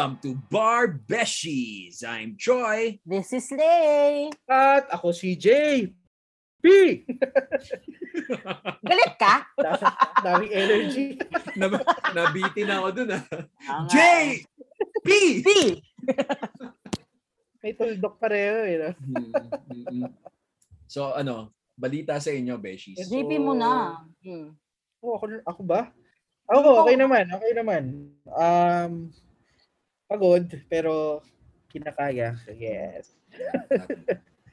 Welcome to Bar Beshies. I'm Troy. This is Lay. At ako si Jay. P! Galit ka? Daming energy. Nab- nabitin na ako dun ah. J! P! P! May tuldok pareho eh. No? So ano, balita sa inyo, Beshies. GP mo na. Hmm. Oh, ako, ako ba? Ako, okay naman. Okay naman. Um, pagod, pero kinakaya. Yes.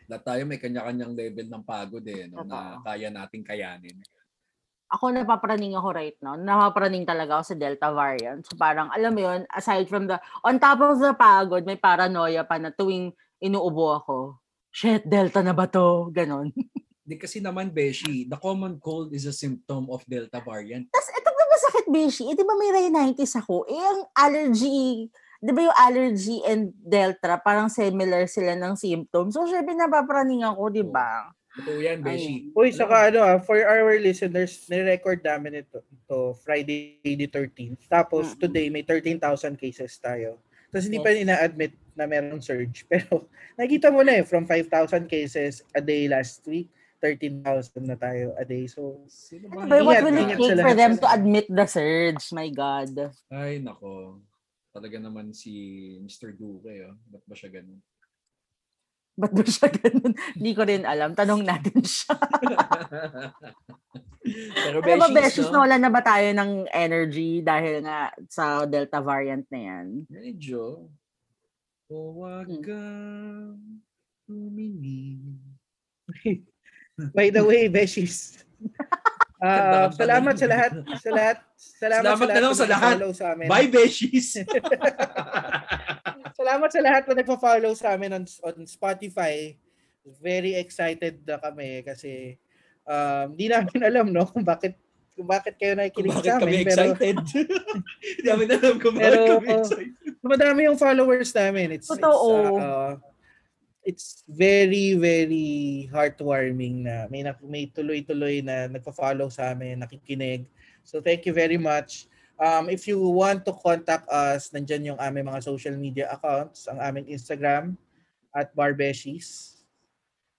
Lahat- tayo may kanya-kanyang level ng pagod eh, no, na kaya nating kayanin. Ako napapraning ako right now. Napapraning talaga ako sa Delta variant. So parang, alam mo yun, aside from the, on top of the pagod, may paranoia pa na tuwing inuubo ako. Shit, Delta na ba to? Ganon. Di kasi naman, Beshi, the common cold is a symptom of Delta variant. Tapos, ito ba masakit, Beshi? Eh, di ba may rhinitis ako? Eh, ang allergy, di ba yung allergy and Delta, parang similar sila ng symptoms. So, syempre, napapraning ako, di ba? Totoo yan, Beshi. Uy, saka ano ah, for our listeners, ni-record namin ito, ito Friday the 13th. Tapos Mm. today may 13,000 cases tayo. Tapos hindi pa ina-admit na merong surge. Pero nakita mo na eh, from 5,000 cases a day last week, 13,000 na tayo a day. So, Sino Ano ba? ba, what will it take for them to admit the surge? My God. Ay, nako. Talaga naman si Mr. Duque, oh. Ba't ba siya ganun? Ba't ba siya ganun? Hindi ko rin alam. Tanong natin siya. Pero Ano ba, Beshies, Beses, no? nawala na ba tayo ng energy dahil nga sa Delta variant na yan? Medyo. Huwag Hmm. kang tumingin. by the way, Beshies. Ka salamat sa lahat. Sa lahat. Salamat, Salamat na lang na sa lahat. Sa amin. Bye, Beshies! Salamat sa lahat na nagpa-follow sa amin on, on Spotify. Very excited na kami kasi um, di namin alam no kung bakit kung bakit kayo nakikinig bakit sa kami amin. Pero excited? Hindi namin alam kung bakit Pero, kami oh, excited. madami yung followers namin. It's, Totoo. It's, uh, uh, it's very, very heartwarming na may, na- may tuloy-tuloy na nagpa-follow sa amin, nakikinig. So thank you very much. Um, if you want to contact us, nandyan yung aming mga social media accounts, ang aming Instagram at Barbeshies.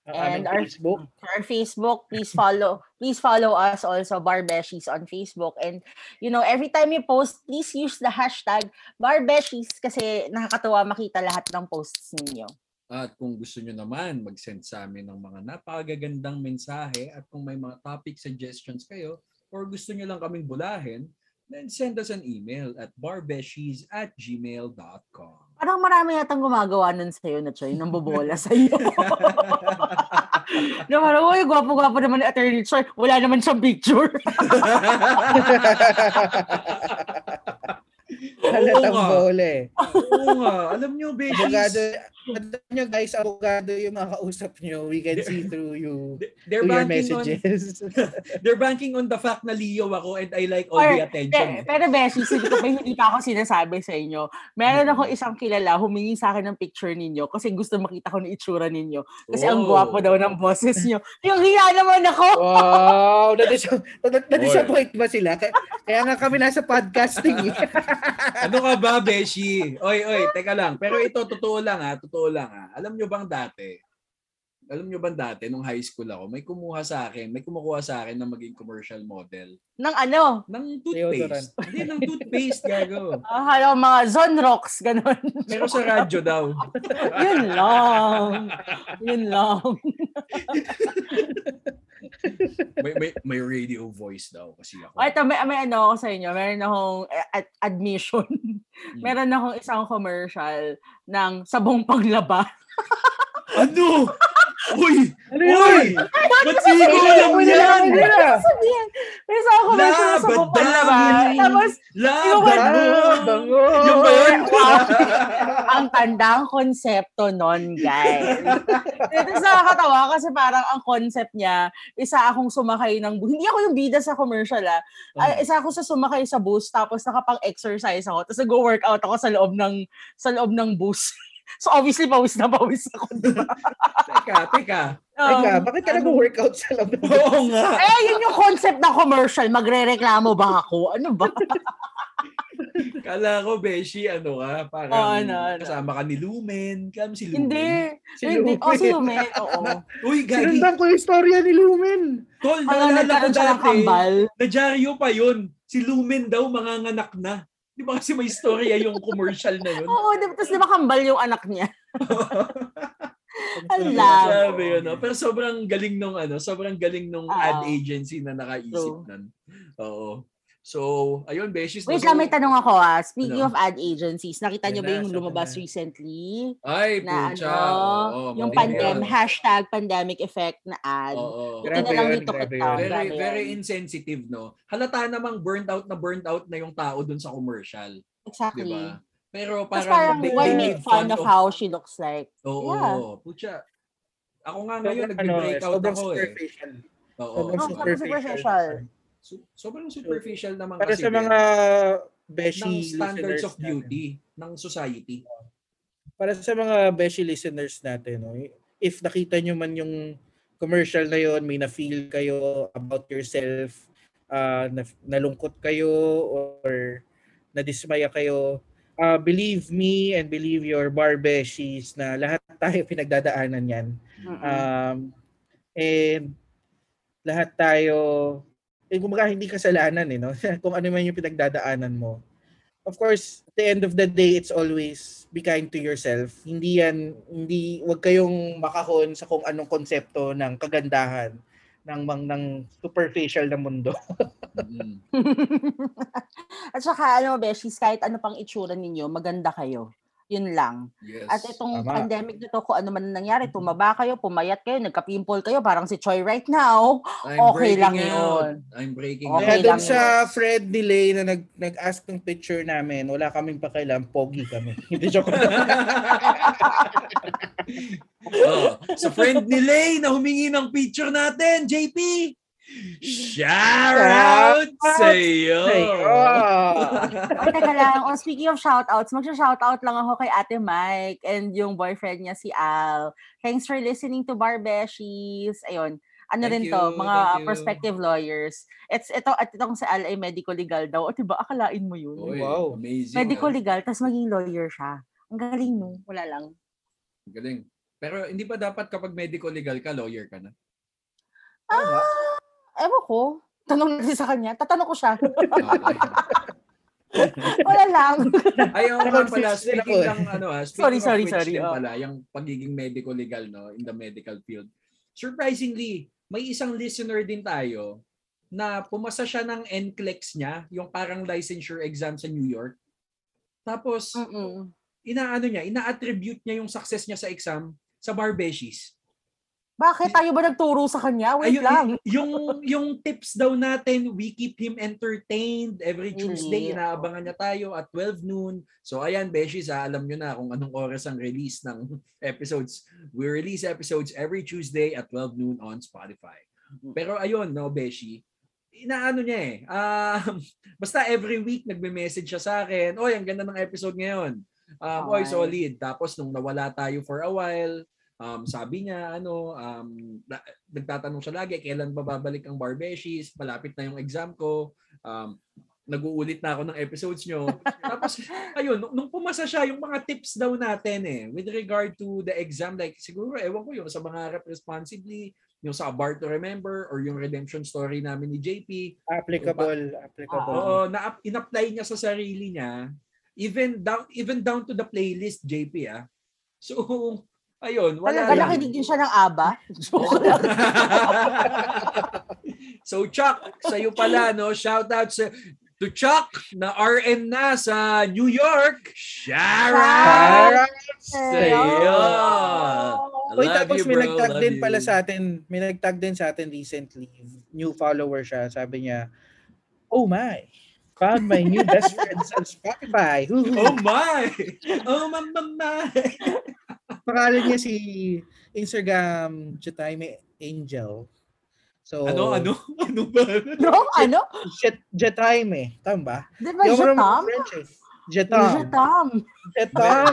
Ang And our- Facebook. Our Facebook, please follow. Please follow us also, Barbeshies on Facebook. And, you know, every time you post, please use the hashtag Barbeshies kasi nakakatuwa makita lahat ng posts ninyo. At kung gusto nyo naman mag-send sa amin ng mga napakagandang mensahe at kung may mga topic suggestions kayo or gusto nyo lang kaming bulahin, then send us an email at barbeshies at gmail.com. Parang marami yatang gumagawa nun sa'yo na Choy, nang bobola sa'yo. na parang, uy, gwapo-gwapo naman ni Attorney Choy. Wala naman siyang picture. Halatang nga. bola eh. Oo nga. Alam nyo, Abogado, alam nyo guys, abogado yung mga kausap nyo. We can see through you. they're Through your banking on messages. they're banking on the fact na Leo ako and I like all Or, the attention. Pe- pero Beshi, hindi ko pa, hindi pa ako sinasabi sa inyo. Meron ako isang kilala, humingi sa akin ng picture ninyo kasi gusto makita ko ng itsura ninyo. Kasi ang Oh. gwapo daw ng boses nyo. Yung hiya naman ako! Wow! Na-disappoint ba sila? Kaya, kaya nga kami nasa podcasting eh. Ano ka ba, Beshi? Oy, oy, teka lang. Pero ito, totoo lang ha, totoo lang ha. Alam nyo bang dati, alam nyo bang dati, nung high school ako, may kumuha sa akin, may kumukuha sa akin na maging commercial model Ng ano? ng toothpaste. Hindi, ng toothpaste, gago. Ah, uh, mga Zonrox, ganun. Pero sa radyo daw. Yun lang. Yun lang. May, may, may radio voice daw kasi ako. O, ito, may, may ano ako sa inyo. Meron akong eh, ad- admission. Meron akong isang commercial ng sabong panglaba. Ano? Uy! Ano Uy! Ba't alam wala, yan? Sabihin, may isang commercial ng sabong panglaba. Labadami! Tapos, Laban mo! Ah, bango. Yung ba yun? Ang tandang konsepto nun, guys. Ito nakakatawa kasi parang ang concept niya, isa akong sumakay ng bus. Hindi ako yung bida sa commercial ah. Ay, isa ako sa sumakay sa bus tapos nakapang-exercise ako. Tapos nag-workout ako sa loob ng sa loob ng bus. So obviously pawis na pawis ako. diba? Teka, teka. Teka, Um, bakit ka ano? nag-workout sa ng Oo nga. eh, yun yung concept ng commercial. Magre-reklamo ba ako? Ano ba? Kala ko, Beshi, ano ka, parang Oh, ano, ano. kasama ka ni Lumen. Kami si Lumen. Hindi. Si Hindi. Lumen. Oh, si Lumen. Oo. Uy, gagi. Sinundan ko yung istorya ni Lumen. Tol, naalala ko dati, kambal. nadyaryo pa yun. Si Lumen daw, manganganak na. Di ba kasi may istorya yung commercial na yun? Oo, di, tapos di ba kambal yung anak niya? Labo. Sabi yun, no? Pero sobrang galing nung ano, sobrang galing nung Oo. ad agency na nakaisip True. nun. Oo. So, ayun, Beshies. Wait so, lang, may tanong ako ah. Speaking Ano? of ad agencies, nakita niyo ba yung lumabas na. recently? Ay, Na pucha. ano, Oo, yung maganda pandem, hashtag pandemic effect na ad. Oo. Ito Grabe na lang yun, dito grabe kita. Very, Grabe very insensitive, no? Halata namang burnt out na burnt out na yung tao dun sa commercial. Di Exactly. ba? Pero Tapos parang, parang, they, why make made fun of how she looks like? Oo, Yeah. pucha. Ako nga ngayon, ano, nagbe-break out sobrang ako eh. superficial. Oo. Sobrang Oh, sobrang superficial. Su- sobrang superficial naman Para kasi sa din mga beshi ng standards of natin. beauty ng society. Para sa mga beshi listeners natin, no, if nakita nyo man yung commercial na yon, may na-feel kayo about yourself, uh, na, nalungkot kayo or nadismaya kayo, uh, believe me and believe your bar beshies na lahat tayo pinagdadaanan yan. Mm-mm. Um, and lahat tayo, eh, kumbaga hindi kasalanan eh, no? Kung ano man yung pinagdadaanan mo. Of course, at the end of the day, it's always be kind to yourself. Hindi yan, hindi, wag kayong makahon sa kung anong konsepto ng kagandahan ng mang ng superficial na mundo. Mm. At saka, ano, Beshies, kahit ano pang itsura ninyo, maganda kayo. Yun lang. Yes. At itong Tama. pandemic na to, kung ano man nangyari, tumaba kayo, pumayat kayo, nagka-pimple kayo, parang si Choi right now. I'm okay breaking lang out. yun. I'm breaking Okay Kaya out. doon lang sa Fred Delay na nag, nag-ask ng picture namin, wala kaming pakailan, pogi kami. Hindi joke. oh, sa friend ni Lay na humingi ng picture natin, JP. Shout out sa iyo. Ay, teka lang. Oh, speaking of shoutouts, magsha-shoutout lang ako kay Ate Mike and yung boyfriend niya si Al. Thanks for listening to Barbeshies. Ayun. Ano Thank rin you, to, mga thank you. prospective lawyers. It's ito at itong si Al ay medico legal daw. O diba, akalain mo yun. Uy, Wow. Amazing. medico ah. legal, tapos maging lawyer siya. Ang galing no. Wala lang. Galing. Pero hindi pa dapat kapag medical legal ka, lawyer ka na. Ah, ewan ko. Tanong natin sa kanya. Tatanong ko siya. Wala lang. Ayaw nga pala, speaking ng ano ah, speaking Sorry, of sorry, which sorry, oh. pala, yung pagiging medical legal no, in the medical field. Surprisingly, may isang listener din tayo na pumasa siya ng NCLEX niya, yung parang licensure exam sa New York. Tapos, Mm-mm. inaano niya, ina-attribute niya yung success niya sa exam sa Barbeshies. Bakit tayo ba nagturo sa kanya? Wait Ayun, lang. Yung yung tips daw natin, we keep him entertained every Really? Tuesday. Inaabangan niya tayo at 12 noon. So ayan, Beshies, alam nyo na kung anong oras ang release ng episodes. We release episodes every Tuesday at 12 noon on Spotify. Pero ayun, no, Beshi, inaano niya eh. Um, basta every week nagme-message siya sa akin, oy, ang ganda ng episode ngayon. Um, oy, solid. Tapos nung nawala tayo for a while, um, sabi niya, ano, um, na- nagtatanong siya lagi, kailan ba babalik ang Barbeshies? Malapit na yung exam ko. Um, nag-uulit na ako ng episodes nyo. Tapos, ayun, nung, nung pumasa siya, yung mga tips daw natin eh, with regard to the exam, like siguro, ewan ko yung sa mga rep responsibly, yung sa Bar to Remember, or yung redemption story namin ni JP, applicable, applicable. Oo, na in-apply niya sa sarili niya even down even down to the playlist JP ah. So ayun, wala Talaga lang. nakinig din siya ng. Joke lang. so Chuck, sa'yo pala no, shout out sa to Chuck na RN na sa New York. Shout out sa iyo. I Uy, tapos you, may nagtag din you. pala sa atin, may nagtag din sa atin recently. New follower siya. Sabi niya, Oh my, found my new best friends on Spotify. Hoo-hoo." Oh my! Oh my, my, my. Pangalan niya si Instagram Jetime Angel. So, Ano, ano? Ano ba? No, ano? Jet, Jetime. Tama ba? Di ba Tom? French eh. Jetam. Tom. Jetam.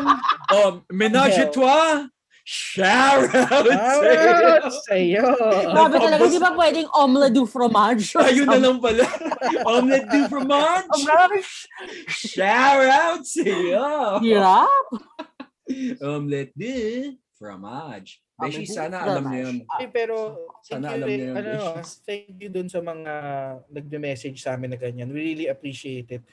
Oh, ménage à Angel. toi. Shout out Shout sa'yo! sa'yo. Grabe talaga, di ba pwedeng omelette du fromage? Ayun na lang pala. Omelette du fromage! Fromage? Shout out sa'yo! Hirap. Omelette du fromage. Beshi, sana alam niyo yun. Eh, pero thank Sana you, alam rin- niyo yun, ano, Beshi. thank you dun sa mga nagme-message sa amin na ganyan. We really appreciate it.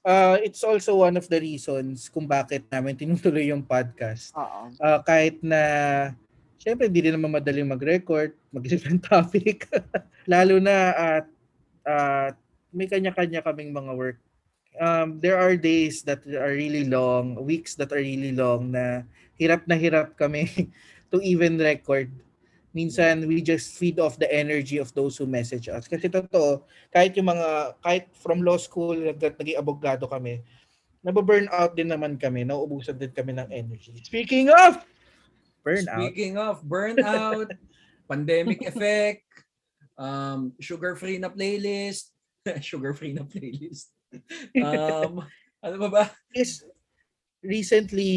Uh, it's also one of the reasons kung bakit namin tinutuloy yung podcast. Oo. Uh, kahit na, syempre, hindi rin naman madaling mag-record, mag-isip ng topic. Lalo na at uh, may kanya-kanya kaming mga work. Um, there are days that are really long, weeks that are really long na hirap na hirap kami to even record. Minsan, we just feed off the energy of those who message us. Kasi totoo, kahit yung mga, kahit from law school, naging abogado kami, nababurn out din naman kami, nauubusan din kami ng energy. Speaking of burnout, Speaking of burnout, pandemic effect, um, sugar-free na playlist, sugar-free na playlist. Um, ano ba ba? is recently,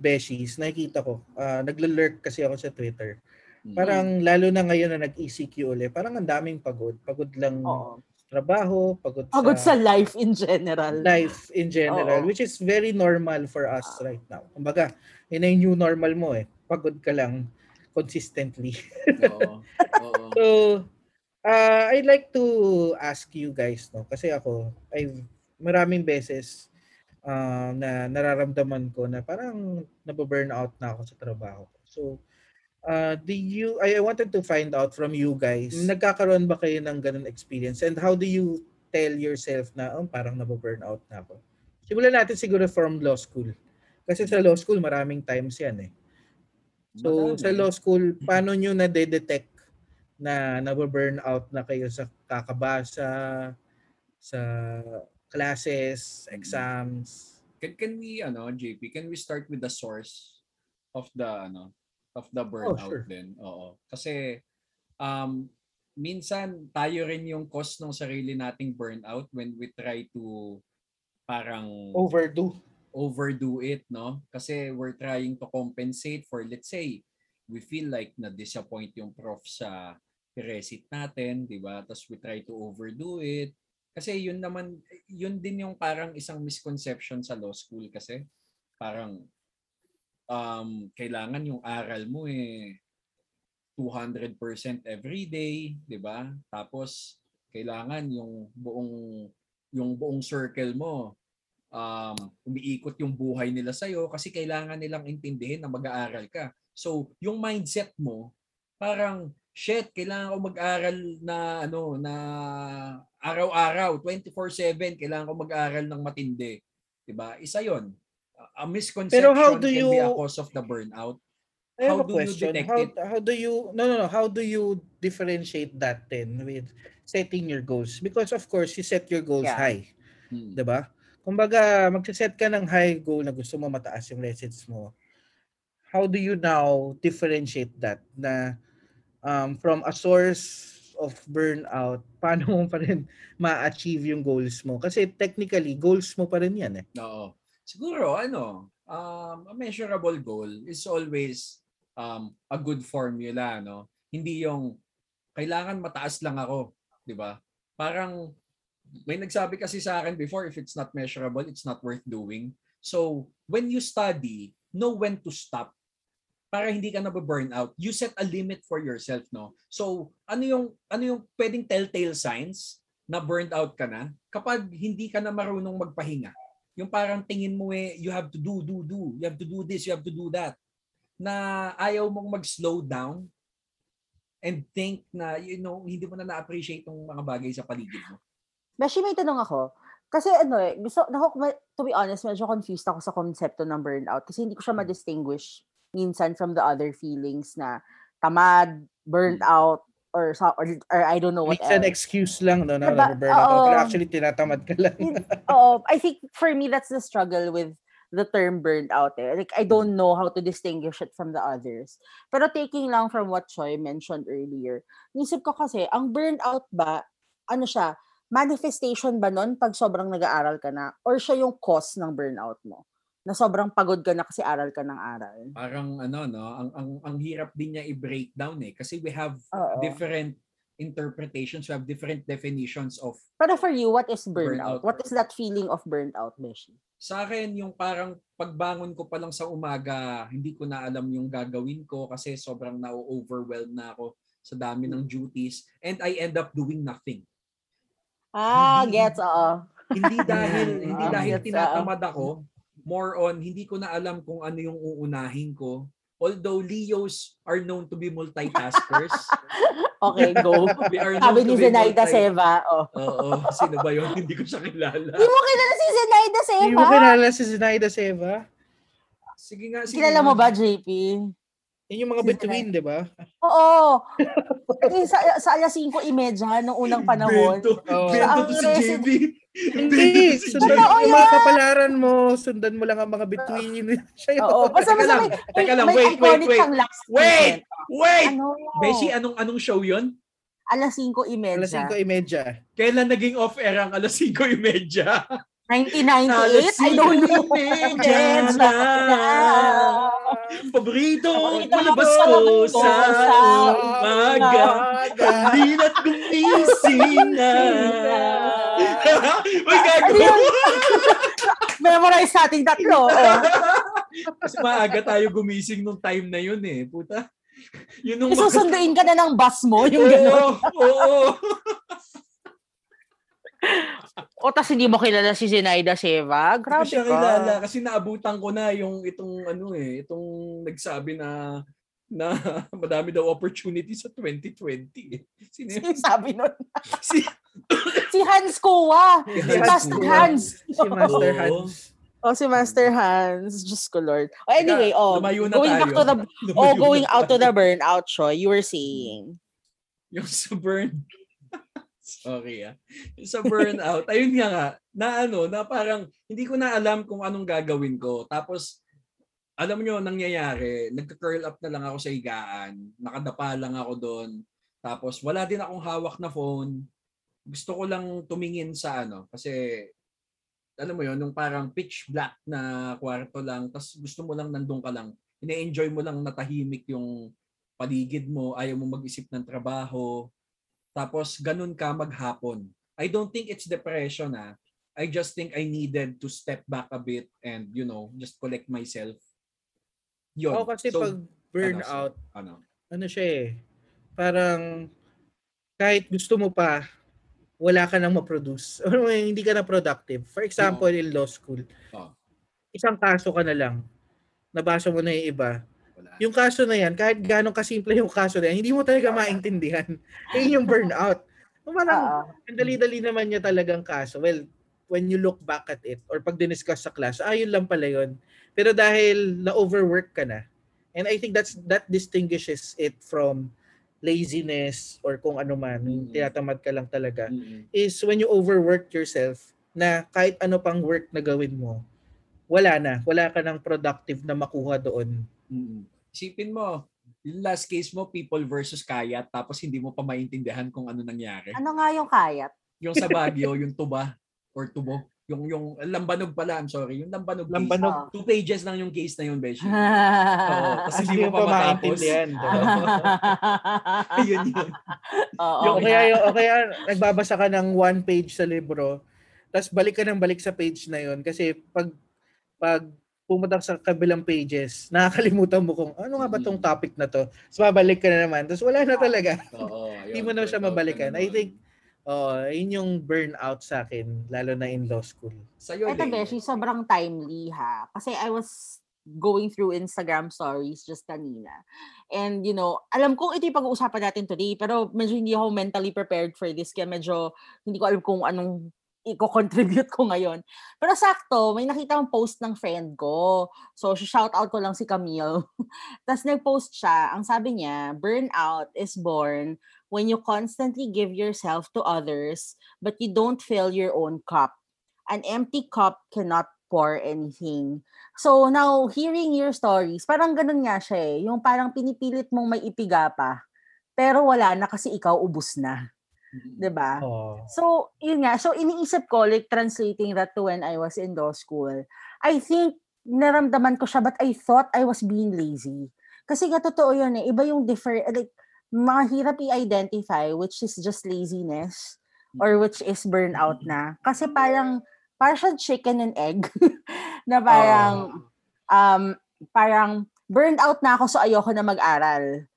Beshies, nakikita ko, uh, nagla-lurk kasi ako sa Twitter. Hmm. Parang lalo na ngayon na nag-ECQ ulit, parang ang daming pagod. Pagod lang Oo. sa trabaho, pagod, Pagod sa sa life in general. life in general, Oo. which is very normal for us Ah. right now. Kumbaga, yun yung new normal mo eh. Pagod ka lang consistently. Oo. Oo. So, uh, I'd like to ask you guys, no? Kasi ako, I've maraming beses uh, na nararamdaman ko na parang nababurn out na ako sa trabaho. So, uh, do you, I I wanted to find out from you guys, nagkakaroon ba kayo ng ganun experience? And how do you tell yourself na, oh, parang nababurn out na ako? Simulan natin siguro from law school. Kasi sa law school, maraming times yan eh. So, Madami. sa law school, paano nyo na-detect na nababurn out na kayo sa kakabasa, sa classes, exams? Can, can we, ano, JP, can we start with the source of the, ano, of the burnout sure. din? Oo. Kasi, um, minsan tayo rin yung cause ng sarili nating burnout when we try to parang Overdue. overdo it, no? Kasi we're trying to compensate for, let's say, we feel like na-disappoint yung prof sa resit natin, di ba? Tapos we try to overdo it. Kasi yun naman, yun din yung parang isang misconception sa law school kasi parang um, kailangan yung aral mo eh 200% every day, di ba? Tapos kailangan yung buong yung buong circle mo um, umiikot yung buhay nila sa'yo kasi kailangan nilang intindihin na mag-aaral ka. So, yung mindset mo, parang, shit, kailangan ko mag-aral na, ano, na araw-araw, 24-7, kailangan ko mag-aral ng matindi. Diba? Isa yon A misconception Pero how do can be a you- cause of the burnout. I have How a do you question. detect how, it? how do you, no, no, no, how do you differentiate that then with setting your goals? Because of course, you set your goals Yeah. high. Hmm. 'di ba? Kumbaga, magse-set ka ng high goal na gusto mo mataas yung results mo. How do you now differentiate that na um, from a source of burnout, paano mo pa rin ma-achieve yung goals mo? Kasi technically, goals mo pa rin yan eh. Oo. Siguro, ano, um, a measurable goal is always um, a good formula, no? Hindi yung kailangan mataas lang ako, 'di ba? Parang may nagsabi kasi sa akin before, if it's not measurable, it's not worth doing. So, when you study, know when to stop para hindi ka nababurn out. You set a limit for yourself, no? So, ano yung ano yung pwedeng telltale signs na burned out ka na kapag hindi ka na marunong magpahinga? Yung parang tingin mo eh, you have to do, do, do. You have to do this, you have to do that. Na ayaw mong mag-slow down and think na, you know, hindi mo na na-appreciate yung mga bagay sa paligid mo. Beshi, may tanong ako. Kasi ano eh, gusto, naku, ma- to be honest, medyo confused ako sa konsepto ng burnout kasi hindi ko siya ma-distinguish minsan from the other feelings na tamad, burnt Hmm. out, or, or, or I don't know what Minsan else. excuse lang no, na Diba? burnout ako. Pero actually, tinatamad ka lang. Oo, I think for me that's the struggle with the term burnt out eh. Like I don't know how to distinguish it from the others. Pero taking lang from what Choi mentioned earlier, nisip ko kasi ang burnt out ba ano siya, manifestation ba nun pag sobrang nag-aaral ka na or siya yung cause ng burnout mo? Na sobrang pagod ka na kasi aral ka ng aral. Parang ano, no? Ang, ang, ang hirap din niya i-break down eh. Kasi we have Oo. different interpretations, we have different definitions of Pero for you, what is burnout? Burnout. What is that feeling of burnout, Beshi? sa akin yung parang pagbangon ko pa lang sa umaga, hindi ko na alam yung gagawin ko kasi sobrang na-overwhelmed na ako sa dami ng duties and I end up doing nothing. Ah, Hindi- gets, oo. Hindi dahil hindi Ah, dahil tinatamad ako, more on hindi ko na alam kung ano yung uunahin ko. Although Leos are known to be multitaskers. Okay, go. we are known Sabi to ni Zenaida multi- Seva. Oh. Oo, sino ba yun? Hindi ko siya kilala. Hindi mo kilala si Zenaida Hindi Seva? mo kilala si Zinaida Seva? Sige nga, sige Kilala nga. mo ba, JP? Yun yung mga Si between, di ba? Oo. Eh, sa, sa alas 5.30 nung unang panahon. Bento, Oo. bento to si JB. Hindi, sundan mo yung mga kapalaran mo, sundan mo lang ang mga between. Siya. Oo. Basta Teka basta lang, may, teka lang, wait, wait, wait. Wait! Wait! Ano? Beshi, anong anong show yun? Alas 5.30. Alas 5.30. Kailan naging off-air ang alas 5.30? 1998? I don't know. Yes, na. Paborito palabas ko sa umaga. Hindi na't gumising na. Uy, gago! Ano? Memorize natin tatlo. Oh. Kasi maaga tayo gumising nung time na yun eh. Puta. Yun nung Susunduin ka na ng bus mo, yung gano'n. Oo, oo. O, tas hindi mo kilala si Zenaida Seva? Hindi ko Grabe siya ka. kilala kasi naabutan ko na yung itong ano eh, itong nagsabi na na madami daw opportunity sa 2020. eh. Sino yun? Sino sabi nun? Si, Si Hans Kua. Si Master Kua. Hans. Si Master. Hans. Oh, si Master Hans. Diyos ko, Lord. Oh, anyway, oh, lumayo na going back tayo. to the, Lumayo oh, going out to the burnout, Choy, you were saying. Yung sa burn. Sorry ah. Sa burnout, ayun nga nga, na ano, na parang hindi ko na alam kung anong gagawin ko. Tapos, alam nyo, nangyayari, nagka-curl up na lang ako sa higaan, nakadapa lang ako doon. Tapos, wala din akong hawak na phone. Gusto ko lang tumingin sa ano, kasi alam mo yon yung parang pitch black na kwarto lang, tapos gusto mo lang nandun ka lang. Ine-enjoy mo lang natahimik yung paligid mo, ayaw mo mag-isip ng trabaho, tapos ganun ka maghapon. I don't think it's depression ah. I just think I needed to step back a bit and you know, just collect myself. Yun. Oo, kasi So, pag burnout, ano? ano siya eh, parang kahit gusto mo pa, wala ka nang ma-produce. Or hindi ka na productive. For example, in law school, Oo. isang kaso ka na lang, nabasa mo na yung iba. Yung kaso na yan, kahit gano'ng kasimple yung kaso na yan, hindi mo talaga maintindihan. Yun yung burnout. Parang, Oo. ang dali-dali naman niya talagang kaso. Well, when you look back at it, or pag diniscuss sa class, ah, yun lang pala yun. Pero dahil na-overwork ka na, and I think that's that distinguishes it from laziness or kung ano man, Mm. tinatamad ka lang talaga, Mm-mm. is when you overwork yourself na kahit ano pang work na gawin mo, wala na. Wala ka ng productive na makuha doon. Mm-mm. Isipin mo, yung last case mo, people versus kayat, tapos hindi mo pa maintindihan kung ano nangyari. Ano nga yung kayat? Yung sa Baguio, yung tuba or tubo. Yung yung lambanog pala, I'm sorry. Yung lambanog, case. Lambanog. Ah. Two pages lang yung case na yun, Beshi. Oo, kasi hindi mo pa matapos. maintindihan. diba? Yun yun. Oo. Yung- kaya, yung- o kaya nagbabasa ka ng one page sa libro, tapos balik ka ng balik sa page na yun. Kasi pag, pag pumunta sa kabilang pages, nakakalimutan mo kung ano nga ba tong Mm. topic na to. Tapos babalik ka na naman. Tapos wala na talaga. Oo, Hindi mo na siya mabalikan. na I think, oh, yun yung burnout sa akin, lalo na in law school. Sa'yo, Ito. Beshi, sobrang timely ha. Kasi I was going through Instagram stories just kanina. And, you know, alam kong ito yung pag-uusapan natin today, pero medyo hindi ako mentally prepared for this, kaya medyo hindi ko alam kung anong i-contribute ko ngayon. Pero sakto, may nakita akong post ng friend ko. So, shout out ko lang si Camille. Tapos nag-post siya, ang sabi niya, burnout is born when you constantly give yourself to others, but you don't fill your own cup an empty cup cannot pour anything. So now, hearing your stories, parang ganun nga siya eh. Yung parang pinipilit mong may ipiga pa, pero wala na kasi ikaw ubus na. Mm. 'di ba? Oh. So, yun nga. So, iniisip ko, like, translating that to when I was in law school, I think naramdaman ko siya but I thought I was being lazy. Kasi nga totoo yun eh. Iba yung differ, like, mahirap i-identify which is just laziness or which is burnout na. Kasi parang, parang siya chicken and egg. na parang, um, parang, burned out na ako so ayoko na mag-aral.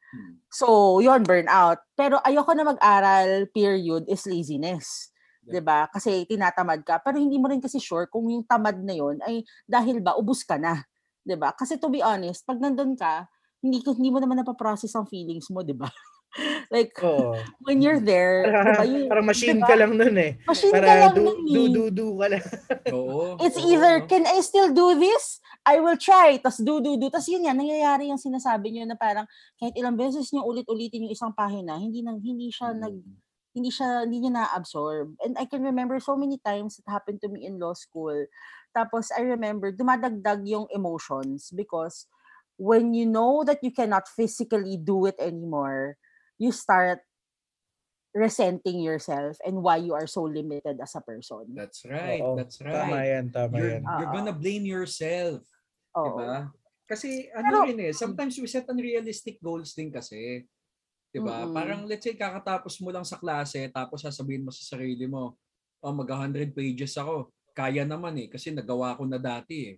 So, yon burnout. Pero ayoko na mag-aral, period, is laziness. Yeah. 'Di ba? Kasi tinatamad ka. Pero hindi mo rin kasi sure kung yung tamad na yon ay dahil ba ubus ka na. 'Di ba? Kasi to be honest, pag nandun ka, hindi hindi mo naman napaprocess ang feelings mo, 'di ba? like Oo. when you're there? Parang, Yung, parang machine diba? ka lang nun eh. machine ka Para lang do, nun do, do, do ka lang. Oo. It's oo, either, no? can I still do this? I will try. Tapos do, do, do. Tapos yun yan, nangyayari yung sinasabi nyo na parang kahit ilang beses nyo ulit-ulitin yung isang pahina, hindi nang hindi siya nag Mm. hindi siya hindi niya na-absorb. And I can remember so many times it happened to me in law school. Tapos I remember dumadagdag yung emotions because when you know that you cannot physically do it anymore, you start resenting yourself and why you are so limited as a person. That's right. Oo. That's Tama right. yan, tama You're, yan. you're gonna blame yourself. Oo. Diba? Kasi Pero- ano rin eh, sometimes we set unrealistic goals din kasi. Diba? Mm-mm. Parang let's say kakatapos mo lang sa klase tapos sasabihin mo sa sarili mo, oh mag 100 pages ako. Kaya naman eh kasi nagawa ko na dati eh.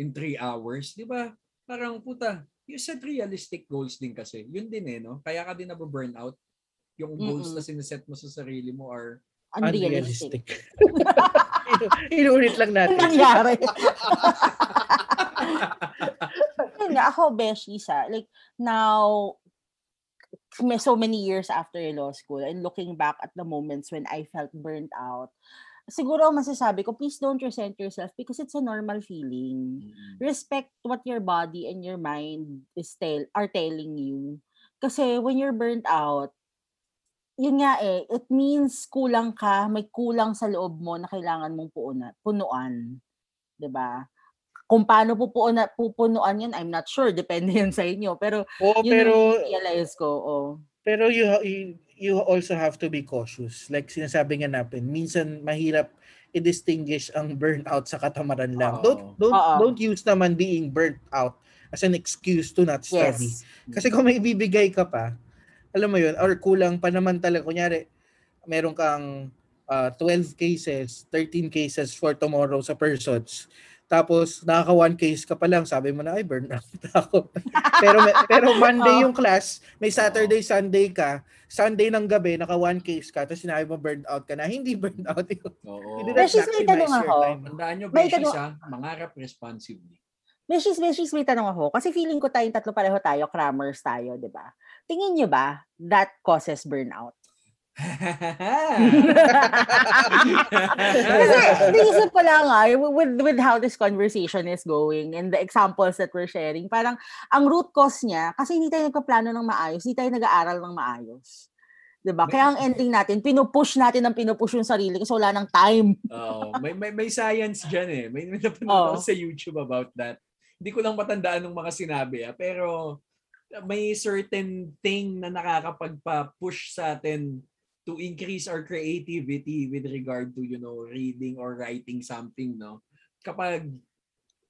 In 3 hours, 'di ba? Parang puta, you set realistic goals din kasi. Yun din eh, no? Kaya ka din nababurnout. Yung goals Mm-mm. na sineset mo sa sarili mo are Unrealistic. Inu- Inuulit lang natin. Nangyari? Yun nga, ako, Beshi, sa, like, now, may so many years after law school and looking back at the moments when I felt burnt out, siguro masasabi ko, please don't resent yourself because it's a normal feeling. mm, Respect what your body and your mind is tell, are telling you. Kasi when you're burnt out, yun nga eh, it means kulang ka, may kulang sa loob mo na kailangan mong puuna, punuan. 'Di ba? Kung paano pupuuna, pupunuan yan, I'm not sure. Depende yan sa inyo. Pero Oo, yun pero yung realize ko. Oh. pero you, you you also have to be cautious. Like sinasabi nga natin, minsan mahirap i-distinguish ang burnout sa katamaran lang. Oo. Don't don't Oo. don't use naman being burnt out as an excuse to not study. Yes. Kasi kung may ibibigay ka pa, alam mo yun, or kulang pa naman talaga, kunyari, meron kang ah, 12 cases, 13 cases for tomorrow sa persons. Tapos, nakaka one case ka pa lang, sabi mo na, ay, burn out ako. pero, may- pero Monday yung class, may Saturday, Sunday ka, Sunday ng gabi, naka one case ka, tapos sinabi mo burn out ka na, hindi burn out yun. Oo. Beshi, not may tanong ako. Tandaan nyo, May Beshi, tanong- sa mangarap responsibly. Beshi, Beshi, may tanong ako. Kasi feeling ko tayong tatlo pareho tayo, crammers tayo, di ba? Tingin nyo ba that causes burnout? Kasi naisip ko lang nga, with, with how this conversation is going and the examples that we're sharing, parang ang root cause niya, kasi hindi tayo nagpaplano ng maayos, hindi tayo nag-aaral ng maayos. 'Di ba? Kaya ang ending natin, pinupush natin ng pinupush yung sarili kasi wala ng time. Oo, may, may, may science dyan eh. May, may napanood Oo. ako sa YouTube about that. Hindi ko lang matandaan ng mga sinabi ah, pero may certain thing na nakakapagpa-push sa atin to increase our creativity with regard to, you know, reading or writing something, no? Kapag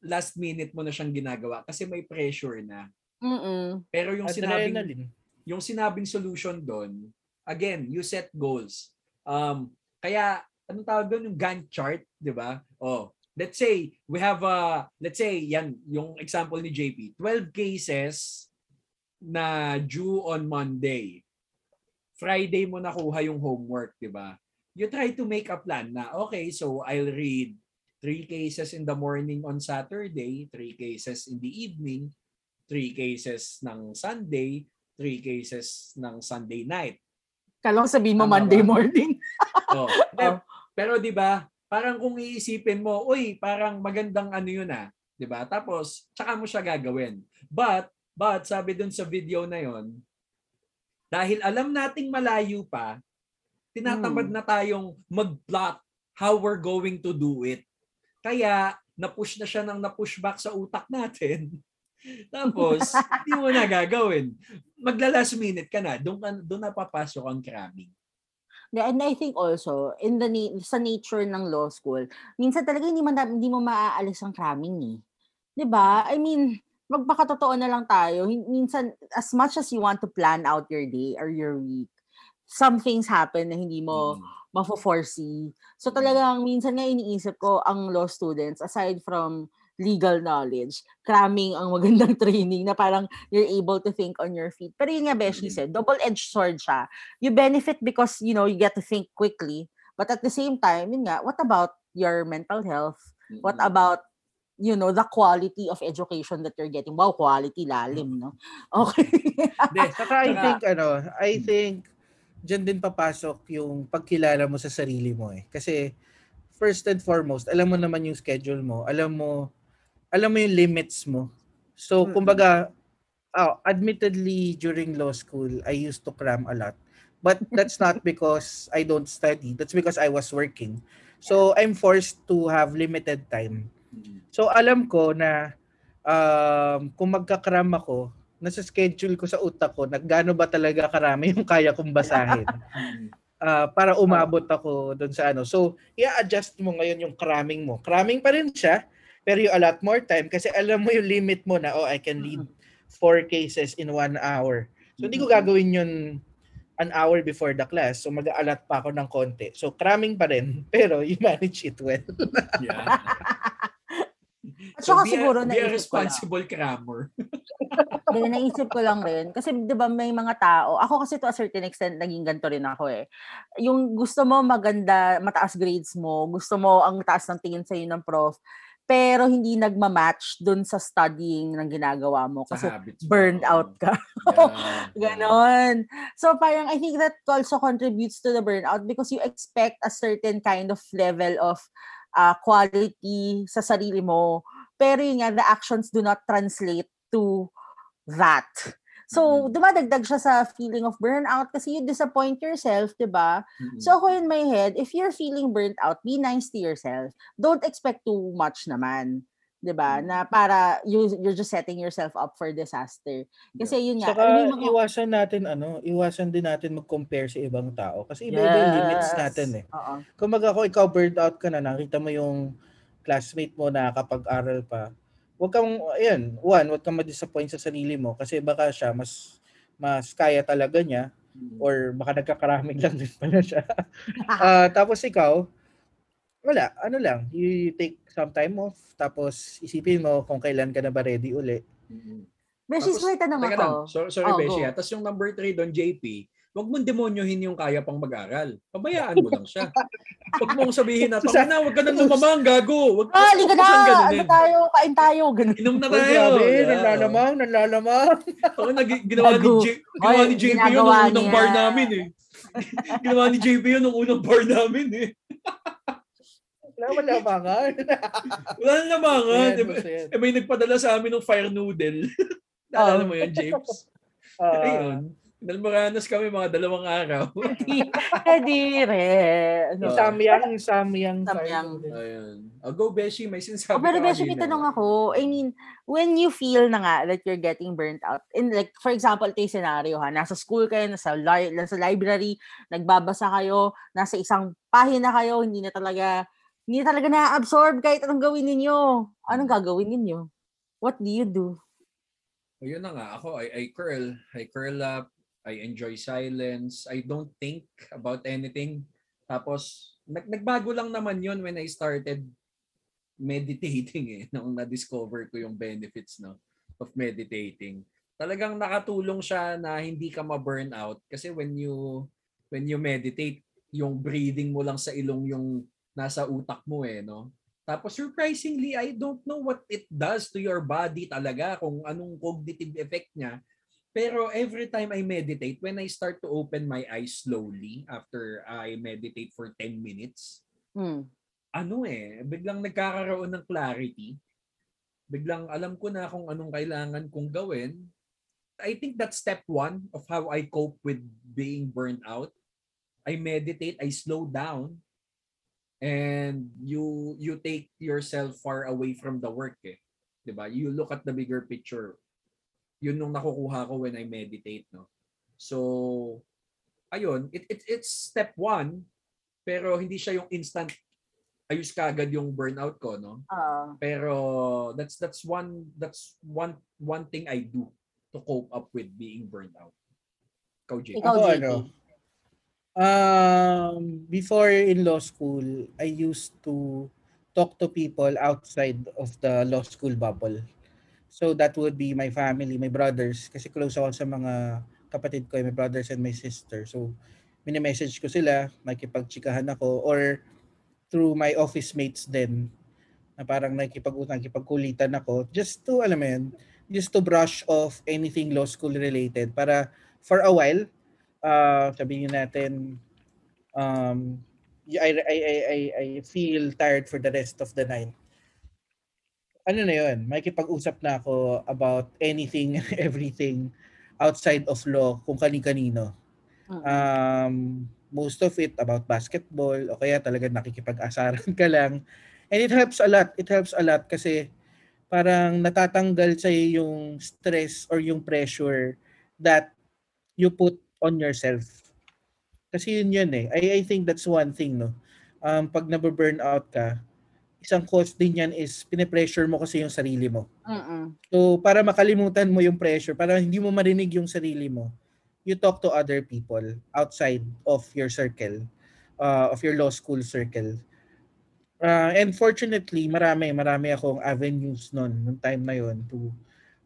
last minute mo na siyang ginagawa kasi may pressure na. Mm-mm. Pero yung sinabing Adrenaline. yung sinabing solution doon, again, you set goals. Um, kaya, anong tawag doon? Yung Gantt chart, di ba? Oh, let's say, we have a, let's say, yan, yung example ni JP, 12 cases na due on Monday. Friday mo nakuha yung homework, di ba? You try to make a plan na, okay, so I'll read three cases in the morning on Saturday, three cases in the evening, three cases ng Sunday, three cases ng Sunday night. Kala ko sabihin mo Tama Monday ba? morning. Oh. pero, pero 'di ba? Parang kung iisipin mo, uy, parang magandang ano 'yun ah, 'di ba? Tapos tsaka mo siya gagawin. But but sabi dun sa video na 'yon, dahil alam nating malayo pa, tinatamad Hmm. na tayong mag-plot how we're going to do it. Kaya na-push na siya ng na-push back sa utak natin. Tapos, hindi mo na gagawin. Magla last minute ka na, doon, doon na papasok ang cramming. And I think also, in the na- sa nature ng law school, minsan talaga hindi, man, hindi mo maaalis ang cramming eh. 'di ba? I mean, magpakatotoo na lang tayo. Minsan, as much as you want to plan out your day or your week, some things happen na hindi mo Mm. mafo-foresee. So Mm. talagang minsan nga iniisip ko ang law students, aside from legal knowledge, cramming ang magandang training na parang you're able to think on your feet. Pero yun nga, Beshi Mm. said, double-edged sword siya. You benefit because, you know, you get to think quickly. But at the same time, yun nga, what about your mental health? What Mm. about you know, the quality of education that you're getting. Wow, quality lalim, no? Okay. Hindi, saka I think ano, I Hmm. think diyan din papasok yung pagkilala mo sa sarili mo eh. Kasi first and foremost, alam mo naman yung schedule mo, alam mo alam mo yung limits mo. So, kumbaga, oh, admittedly during law school, I used to cram a lot. But that's not because I don't study. That's because I was working. So, I'm forced to have limited time. Mm. So alam ko na um, kung magkakram ako, nasa schedule ko sa utak ko na gaano ba talaga karami yung kaya kong basahin ah, para umabot ako doon sa ano. So, i-adjust mo ngayon yung cramming mo. Cramming pa rin siya, pero you a lot more time kasi alam mo yung limit mo na, oh, I can read four cases in one hour. So, hindi ko gagawin yun an hour before the class. So, mag-aalat pa ako ng konti. So, cramming pa rin, pero you manage it well. Yeah. At saka be a- siguro be a ko lang. responsible crammer. Hindi, naisip ko lang rin. Kasi di ba may mga tao, ako kasi to a certain extent, naging ganito rin ako eh. Yung gusto mo maganda, mataas grades mo, gusto mo ang taas ng tingin sa'yo ng prof, pero hindi nagmamatch dun sa studying ng ginagawa mo. Kasi habits mo. burned out ka. Yeah. Ganon. So parang I think that also contributes to the burnout because you expect a certain kind of level of uh, quality sa sarili mo. Pero yun nga, the actions do not translate to that. So, Mhm. dumadagdag siya sa feeling of burnout kasi you disappoint yourself, di ba? Mm-mm. So, ako in my head, if you're feeling burnt out, be nice to yourself. Don't expect too much naman. 'Di ba? Mm. Na para you, you're just setting yourself up for disaster. Kasi yun nga, Saka may mga- iwasan natin ano, iwasan din natin mag-compare sa ibang tao kasi iba-iba yung limits Yes. natin eh. Oo. Kung mag ako ikaw burned out ka na, nakita mo yung classmate mo na kapag-aral pa, wag kang, ayan, one, wag kang ma-disappoint sa sarili mo kasi baka siya mas mas kaya talaga niya Mm. or baka nagkakaraming lang din pala siya. Ah, tapos ikaw, wala, ano lang, you take some time off, tapos isipin mo kung kailan ka na ba ready uli. Mm-mm. Beses, may tanong ako. lang, so, sorry Oh, Beshi. ah. Tapos yung number 3 doon, JP, wag mong demonyohin yung kaya pang mag-aral. Pabayaan mo lang siya. Wag mong sabihin na, Sa- na, wag ka nang lumamang, gago. Wag Ah, liga na! Ano tayo? Kain tayo. Ganun. Inom na Oh, tayo. grabe, Yeah. nanlalamang, nanlalamang. Ako nag ginawa ni. J- ginawa ni JP yun ginagawa nung unang bar namin eh. ginawa ni JP yun nung unang bar namin eh. Wala, wala mangan. Wala na lamangan. Eh, basta yan. eh, may nagpadala sa amin ng fire noodle. Naalala Oh. mo yan, James? Ah, Ayun. Nalmaranas kami mga dalawang araw. Kadire. Ano? Yung samyang, yung samyang. Samyang. Ayun. Oh, go, Beshi. May sinasabi Oh, pero Beshi, may tanong ako. I mean, when you feel na nga that you're getting burnt out, in like, for example, ito yung scenario ha, nasa school kayo, nasa, li- nasa library, nagbabasa kayo, nasa isang pahina kayo, hindi na talaga, hindi talaga na-absorb kahit anong gawin ninyo. Anong gagawin ninyo? What do you do? Ayun na nga. Ako, I, I curl. I curl up. I enjoy silence. I don't think about anything. Tapos, nag, nagbago lang naman yun when I started meditating eh. Nung na-discover ko yung benefits no, of meditating. Talagang nakatulong siya na hindi ka ma-burn out. Kasi when you, when you meditate, yung breathing mo lang sa ilong yung nasa utak mo eh, no? Tapos surprisingly, I don't know what it does to your body talaga, kung anong cognitive effect niya. Pero every time I meditate, when I start to open my eyes slowly after I meditate for 10 minutes, Hmm. ano eh, biglang nagkakaroon ng clarity. Biglang alam ko na kung anong kailangan kong gawin. I think that's step one of how I cope with being burnt out. I meditate, I slow down, and you you take yourself far away from the work eh. 'Di ba? You look at the bigger picture. Yun nung nakukuha ko when I meditate, no. So ayun, it, it it's step one pero hindi siya yung instant ayos kagad yung burnout ko, no? Ah. Pero that's that's one that's one one thing I do to cope up with being burned out. Ikaw, JP. ano, Um, before in law school, I used to talk to people outside of the law school bubble. So that would be my family, my brothers, kasi close ako sa mga kapatid ko, my brothers and my sister. So mini-message ko sila, nakikipagchikahan ako, or through my office mates din, na parang nakikipagkulitan ako, just to, alam mo yun, just to brush off anything law school related para for a while, uh, sabihin natin, um, I, I, I, I, feel tired for the rest of the night. Ano na yun, may kipag-usap na ako about anything and everything outside of law, kung kani-kanino. Mm-mm. Um, most of it about basketball o kaya talaga nakikipag-asaran ka lang. And it helps a lot. It helps a lot kasi parang natatanggal sa yung stress or yung pressure that you put on yourself. Kasi yun yun eh. I, I think that's one thing, no? Um, pag nababurn out ka, isang cause din yan is pinipressure mo kasi yung sarili mo. Mm-mm. So, para makalimutan mo yung pressure, para hindi mo marinig yung sarili mo, you talk to other people outside of your circle, uh, of your law school circle. Uh, and fortunately, marami, marami akong avenues nun, nung time na yon to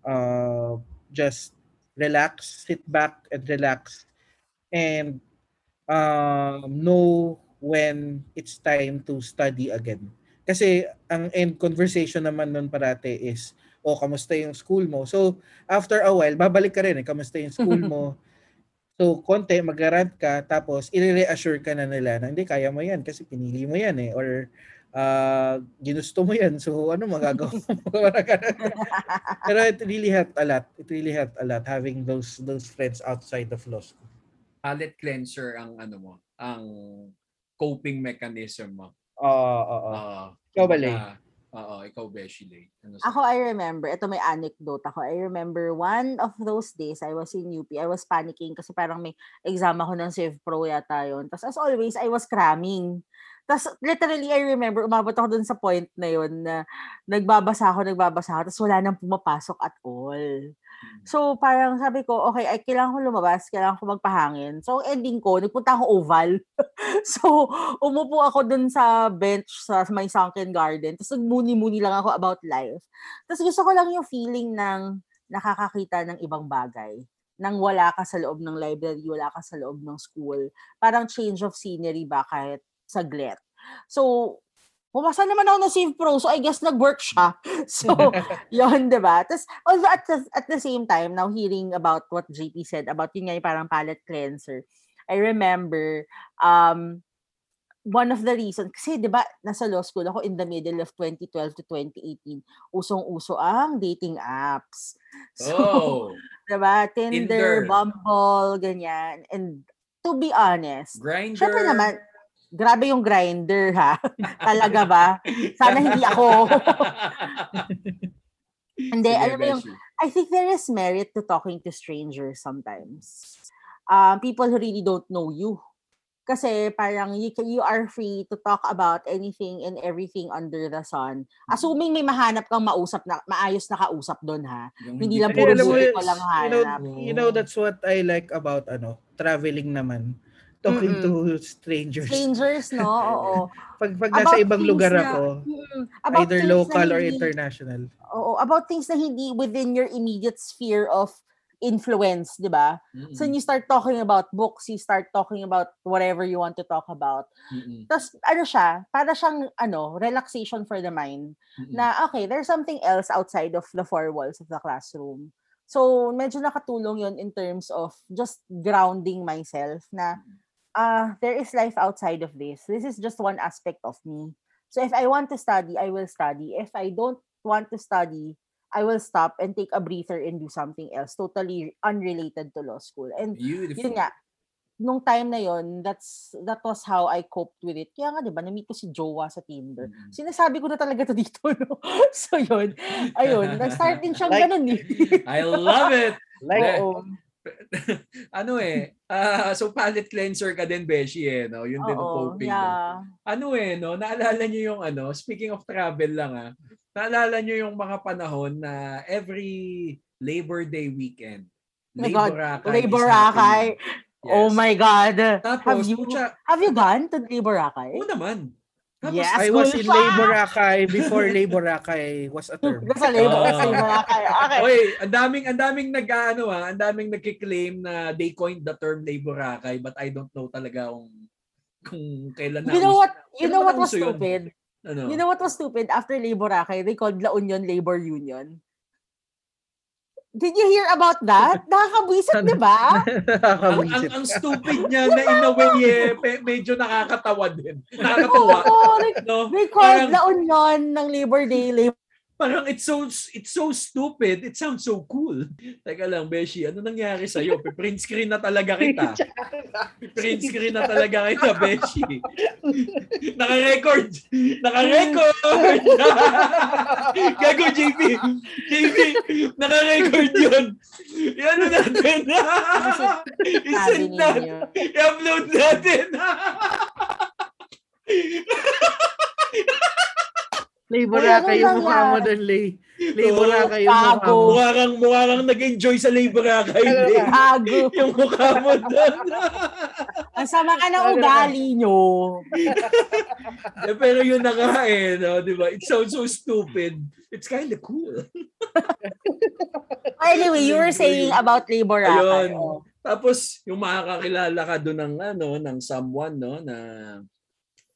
uh, just relax, sit back and relax and um, know when it's time to study again. Kasi ang end conversation naman nun parate is, o kamusta yung school mo? So, after a while, babalik ka rin eh, kamusta yung school mo? so, konti, mag ka, tapos i-reassure ka na nila na hindi, kaya mo yan kasi pinili mo yan eh. Or, uh, ginusto mo yan. So, ano magagawa mo? Pero it really helped a lot. It really helped a lot having those those friends outside of law school. Palette cleanser ang ano mo, ang coping mechanism mo. Oo, oo. Ah, Ikaw ba, Lay? Oo, ikaw Beshi Lay. Ano sa- Ako, I remember, ito may anecdote ako. I remember one of those days, I was in UP. I was panicking kasi parang may exam ako ng Civ Pro yata yun. Tapos as always, I was cramming. Tapos literally, I remember, umabot ako dun sa point na yun na nagbabasa ako, nagbabasa ako, tapos wala nang pumapasok at all. So, parang sabi ko, okay, ay, kailangan ko lumabas, kailangan ko magpahangin. So, ending ko, nagpunta ako oval. so, umupo ako dun sa bench sa may sunken garden. Tapos nagmuni-muni lang ako about life. Tapos gusto ko lang yung feeling ng nakakakita ng ibang bagay. Nang wala ka sa loob ng library, wala ka sa loob ng school. Parang change of scenery ba kahit saglit. So, pumasa naman ako ng Save Pro, so I guess nag-work siya. So, yon di ba? Tapos, although at the, at the same time, now hearing about what JP said, about yun nga yung parang palette cleanser, I remember, um, one of the reasons, kasi di ba, nasa law school ako in the middle of 2012 to 2018, usong-uso ang dating apps. So, Oh, di ba, Tinder, Tinder. Bumble, ganyan. And to be honest, grinder. syempre naman, grabe yung grinder ha. Talaga ba? Sana hindi ako. Hindi, alam mo yung. I think there is merit to talking to strangers sometimes. Um, people who really don't know you. Kasi parang you, can- you are free to talk about anything and everything under the sun. Assuming may mahanap kang mausap na maayos na kausap doon ha. Yung hindi lang puro buhay ko lang you know, hanap. you know, that's what I like about ano, traveling naman. Talking to strangers. Strangers, no? Oo. Pag, pag About nasa ibang things lugar na- ako, Mm, about either local or hindi- international. Oo, about things na hindi within your immediate sphere of influence, di ba? Mm-mm. So when you start talking about books, you start talking about whatever you want to talk about. Mm-mm. Tapos ano siya, para siyang ano, relaxation for the mind Mm-mm. na okay, there's something else outside of the four walls of the classroom. So medyo nakatulong yon in terms of just grounding myself na ah there is life outside of this. This is just one aspect of me. So if I want to study, I will study. If I don't want to study, I will stop and take a breather and do something else totally unrelated to law school. And Beautiful. yun nga, nung time na yon that's that was how I coped with it. Kaya nga 'di ba, na-meet ko si Jowa sa Tinder. Mm. Sinasabi ko na talaga to dito, no? so yun, ayun, nag-start din siyang Like- ganun eh. I love it. Like, Oo. ano eh, ah, so palette cleanser ka din, Beshi eh, no? Yun din ang coping. yeah. Ano eh, no? Naalala niyo yung ano, speaking of travel lang ah, naalala niyo yung mga panahon na every Labor Day weekend, Oh is Boracay. happening. Oh Yes. my God. Tapos, have you, putya, have you gone to Lay Boracay? oo naman. Tapos, Yes. I was in Gulfa! Lay Boracay before Lay Boracay was a term. Nasa Ah. Lay Boracay. Okay. Oy, ang daming ang daming nag-ano ah, ang daming nagki-claim na they coined the term Lay Boracay but I don't know talaga kung kung kailan na. You know what? You know what was nauso yun? stupid? Ano? You know what was stupid? After Lay Boracay, they called La Union Labor Union. Did you hear about that? Nakakabwisit, di ba? ang, ang, ang stupid niya na in a way eh, pe- medyo nakakatawa din. Nakakatawa. Oo, like, No? they called Parang- La Union ng Labor Day Labor Parang it's so it's so stupid. It sounds so cool. Teka lang, Beshi, ano nangyari sa iyo? Print screen na talaga kita. Print screen na talaga kita, Beshi. Naka-record. Naka-record. Gago, JP. JP, naka-record yun. Yan na natin. I-send natin. I-upload natin. Lay Ay, lang mukha mo doon, Lay. Lay Oo, Boracay yung mukha mo. mukha kang, mukha kang nag-enjoy sa labor kay Gago. Yung mukha mo doon. Ang sama ka ng ugali nyo. Eh, Pero yun na nga eh, no? di ba? It sounds so stupid. It's kind of cool. Anyway, you were saying about Labor Boracay. Ayun. Oh. Tapos, yung makakakilala ka doon ng, ano, ng someone, no, na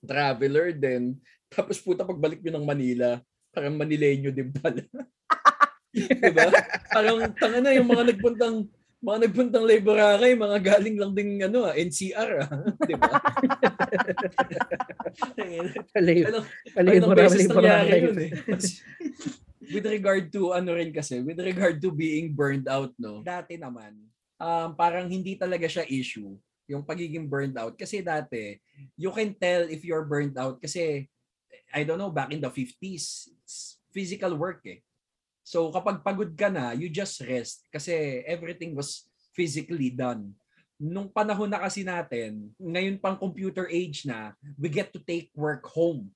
traveler din. Tapos puta pagbalik nyo ng Manila, parang Manileño din pala. diba? Parang tanga na yung mga nagpuntang mga nagpuntang Lay Boracay, mga galing lang ding ano, ah, NCR, ah. di ba? Ano, Boracay, beses nangyari yun eh. with regard to ano rin kasi, with regard to being burned out, no? Dati naman, um, parang hindi talaga siya issue yung pagiging burned out. Kasi dati, you can tell if you're burned out kasi, I don't know, back in the 50s, it's physical work eh. So kapag pagod ka na, you just rest kasi everything was physically done. Nung panahon na kasi natin, ngayon pang computer age na, we get to take work home.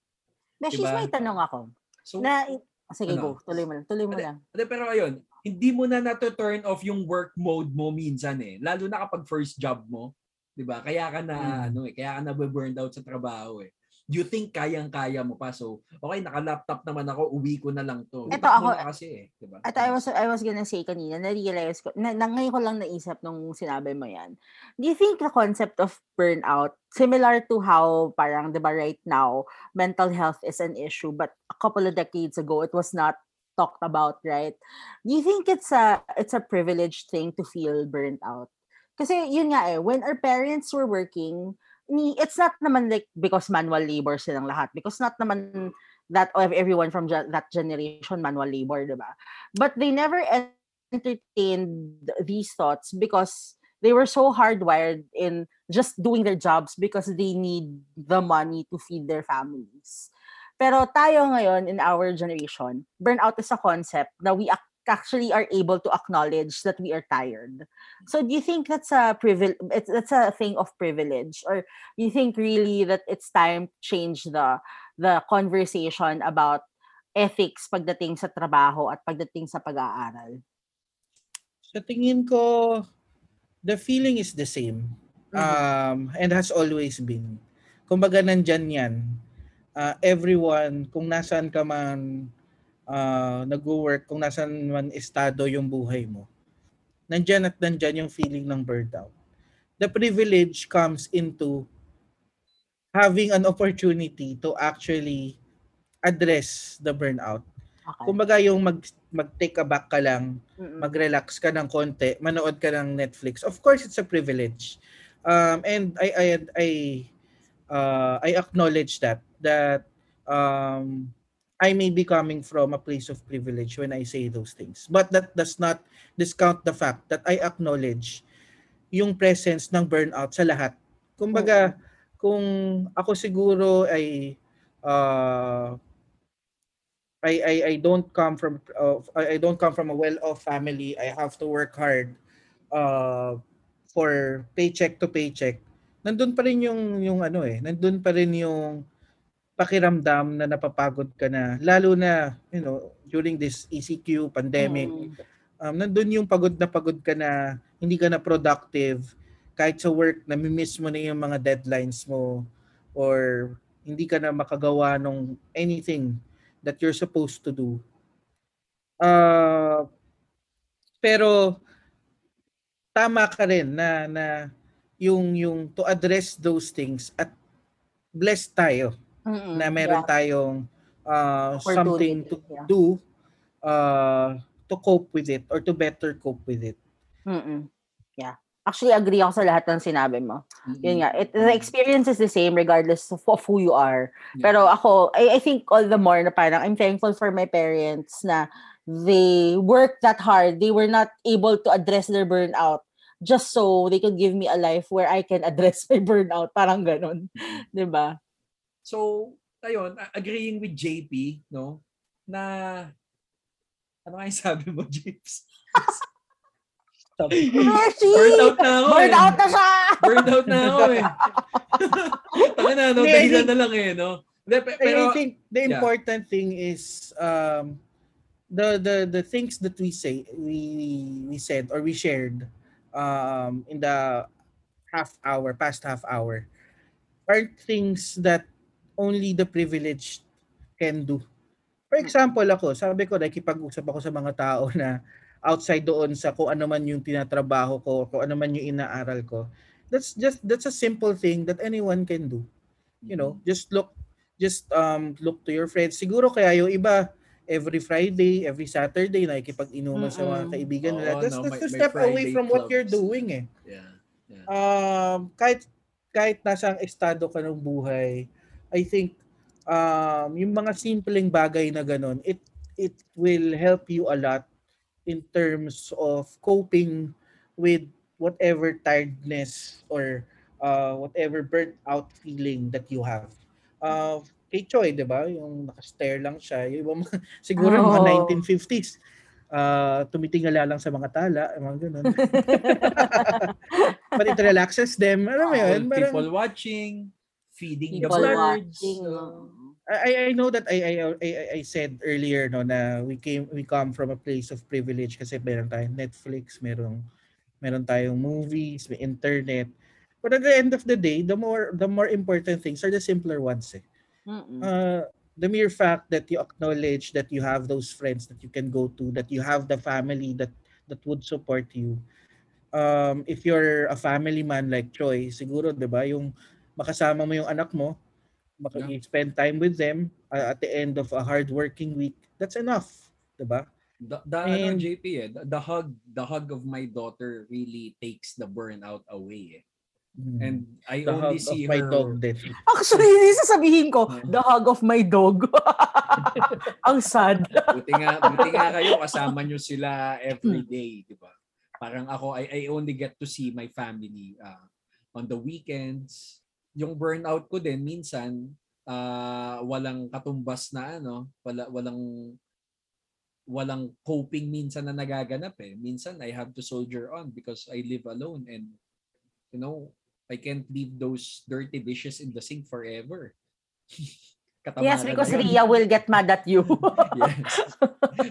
Beshi, Diba? may tanong ako. So, Na, sige, Ano? go. Tuloy mo lang. Tuloy mo lang. Hindi, pero ayun, hindi mo na nato-turn off yung work mode mo minsan eh. Lalo na kapag first job mo, 'di ba? Kaya ka na Mm. ano eh, kaya ka na burned out sa trabaho eh. You think kayang-kaya mo pa. So, okay, naka-laptop naman ako, uwi ko na lang to. Mo ako- na kasi eh, 'di ba? At I was I was gonna say kanina, na-realize ko, na, na ngayon ko lang naisip nung sinabi mo yan. Do you think the concept of burnout, similar to how parang, di ba right now, mental health is an issue, but a couple of decades ago, it was not talked about, right? Do you think it's a it's a privileged thing to feel burnt out? Kasi yun nga eh, when our parents were working, ni it's not naman like because manual labor silang lahat. Because not naman that everyone from that generation manual labor, di ba? But they never entertained these thoughts because they were so hardwired in just doing their jobs because they need the money to feed their families. Pero tayo ngayon in our generation, burnout is a concept that we actually are able to acknowledge that we are tired. So do you think that's a privilege it's that's a thing of privilege or do you think really that it's time to change the the conversation about ethics pagdating sa trabaho at pagdating sa pag-aaral? Sa tingin ko, the feeling is the same. Um, and has always been. Kumbaga nandyan yan. Uh, everyone, kung nasaan ka man uh, nag-work, kung nasaan man estado yung buhay mo, nandyan at nandyan yung feeling ng burnout. The privilege comes into having an opportunity to actually address the burnout. Okay. Kumbaga yung mag, mag-take a back ka lang, Mm-mm. mag-relax ka ng konti, manood ka ng Netflix. Of course, it's a privilege. Um, and I I I uh, I acknowledge that that um, I may be coming from a place of privilege when I say those things. But that does not discount the fact that I acknowledge yung presence ng burnout sa lahat. Kumbaga, kung ako siguro ay uh, I, I I don't come from uh, I I don't come from a well-off family. I have to work hard uh, for paycheck to paycheck, nandun pa rin yung yung ano eh, nandun pa rin yung pakiramdam na napapagod ka na lalo na you know during this ECQ pandemic. Mm. um, nandun yung pagod na pagod ka na hindi ka na productive kahit sa work nami-miss mo na yung mga deadlines mo or hindi ka na makagawa ng anything that you're supposed to do. Uh, pero tama ka rin na na yung yung to address those things at blessed tayo Mm-mm. na meron Yeah. tayong uh, something to Yeah. do uh, to cope with it or to better cope with it. Mm-mm. Yeah. Actually, agree ako sa lahat ng sinabi mo. Yun nga, it, the experience is the same regardless of, of who you are. Yeah. Pero ako, I, I think all the more na parang I'm thankful for my parents na they worked that hard. They were not able to address their burnout just so they could give me a life where I can address my burnout. Parang ganun. Ba? So, ayun, agreeing with JP, no, na, ano nga yung sabi mo, James? Beshi! Burnout na ako eh. Burnout na siya! Burnout na ako eh. Taka na, no? Dahilan na lang eh, no? Hindi, pe- I- Pero, I think the yeah. important thing is um, the the the things that we say we we said or we shared um, in the half hour past half hour are things that only the privileged can do. For example, ako, sabi ko, nakikipag-usap ako sa mga tao na outside doon sa kung ano man yung tinatrabaho ko, kung ano man yung inaaral ko. That's just that's a simple thing that anyone can do. You know, just look just um look to your friends. Siguro kaya yung iba every Friday, every Saturday nakikipag-inuman sa mga kaibigan nila. That's, no, that's may- to step away from what you're clubs. doing eh. yeah. yeah. Um kahit kahit nasa estado ka ng buhay, I think um yung mga simpleng bagay na ganun, it it will help you a lot in terms of coping with whatever tiredness or uh, whatever burnt out feeling that you have. Uh, kay Choi, di ba? Yung nakastare lang siya. Yung iba mga- siguro yung mga Oo. 1950s. Uh, tumitingala lang sa mga tala, mga ganun. But it relaxes them. Alam mo yun? All parang- people watching, feeding People the birds. watching. so- I I know that I I I, I said earlier no na we came we come from a place of privilege kasi meron tayong Netflix, meron meron tayong movies, may internet. But at the end of the day, the more the more important things are the simpler ones. Eh. Mm-mm. Uh, the mere fact that you acknowledge that you have those friends that you can go to, that you have the family that that would support you. Um, if you're a family man like Troy, siguro 'di ba, yung makasama mo yung anak mo, maka- Yeah. spend time with them uh, at the end of a hard working week, that's enough, 'di ba? The, the ano, And- JP eh, the, the hug, the hug of my daughter really takes the burnout away eh. And I the only hug of see my her dog din. Actually, hindi sasabihin ko, the hug of my dog. Ang sad. buti nga, buti nga kayo kasama nyo sila every day, di ba? Parang ako, I, I only get to see my family uh, on the weekends. Yung burnout ko din, minsan, uh, walang katumbas na ano, wala, walang walang coping minsan na nagaganap eh. Minsan, I have to soldier on because I live alone and, you know, I can't leave those dirty dishes in the sink forever. Katamaran Yes, because na yun. Ria will get mad at you. yes.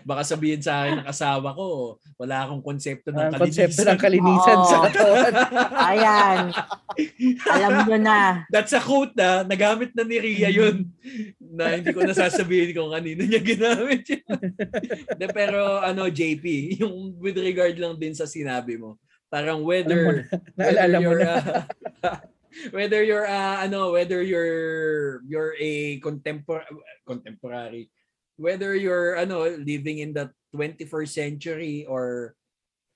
Baka sabihin sa akin ng asawa ko, wala akong konsepto ng Ang kalinisan. konsepto ng kalinisan sa Oo. katawan. Ayan. Alam nyo na. That's a quote na nagamit na ni Ria yun. na hindi ko nasasabihin kung kanino niya ginamit yun. De, pero ano, JP, yung with regard lang din sa sinabi mo, parang whether, Naalala mo you're, na. uh, whether you're uh, ano whether you're you're a contempor- contemporary whether you're ano living in the 21st century or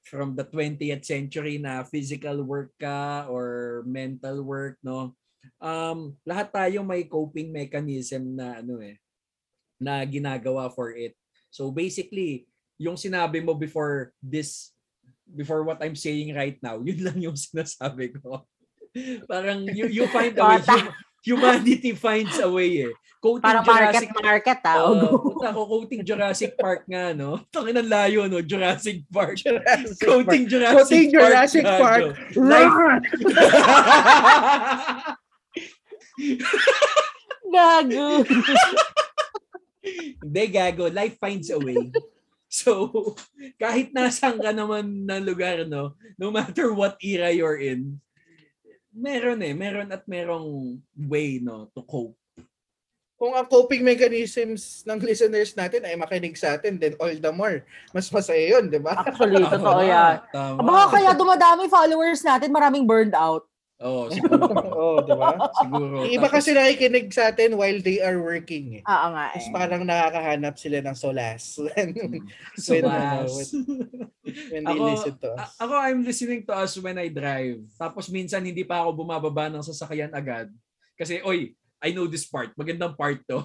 from the 20th century na physical work ka or mental work no? Um lahat tayo may coping mechanism na ano eh na ginagawa for it. So basically yung sinabi mo before this before what I'm saying right now yun lang yung sinasabi ko parang you, you find a way humanity finds a way eh. Quoting Para market market ah. Oh, puta ko quoting Jurassic Park nga no. Tangin ang layo no, Jurassic Park. Jurassic Park. Quoting Jurassic Quoting Park. Jurassic gago. Park. Life Gago. Hindi, gago. Life finds a way. So, kahit nasaan ka naman na lugar, no, no matter what era you're in, meron eh, meron at merong way, no, to cope. Kung ang coping mechanisms ng listeners natin ay makinig sa atin, then all the more. Mas masaya yun, di ba? Actually, totoo yan. Tama. Baka kaya dumadami followers natin, maraming burned out. Oo, siguro. Oo, di ba? siguro. Iba Tapos, kasi nakikinig sa atin while they are working. Eh. Oo nga Tapos eh. parang nakakahanap sila ng solas when, so, when, mas- when they Ako- listen to us. Ako, I'm listening to us when I drive. Tapos minsan hindi pa ako bumababa ng sasakyan agad. Kasi, oy, I know this part. Magandang part to.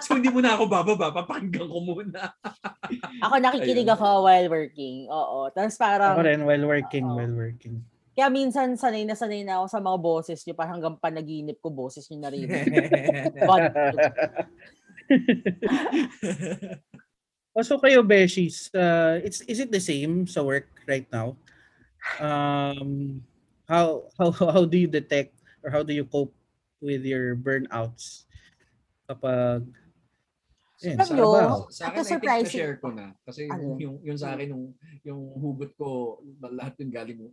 so hindi mo na ako bababa. Papakinggan ko muna. Ako nakikinig Ayun. ako while working. Oo. Tapos parang, Ako rin, while working, Oo. while working. Kaya minsan sanay na sanay na ako sa mga boses nyo. Parang hanggang panaginip ko boses nyo narinig. Also kayo, Beshies, uh, it's, is it the same sa work right now? Um, how, how, how do you detect or how do you cope with your burnouts kapag Alam sa trabaho? Sa akin, I think na-share ko na. Kasi Ano? yung, yung, yung sa akin, yung, yung hugot ko, lahat yung galing mo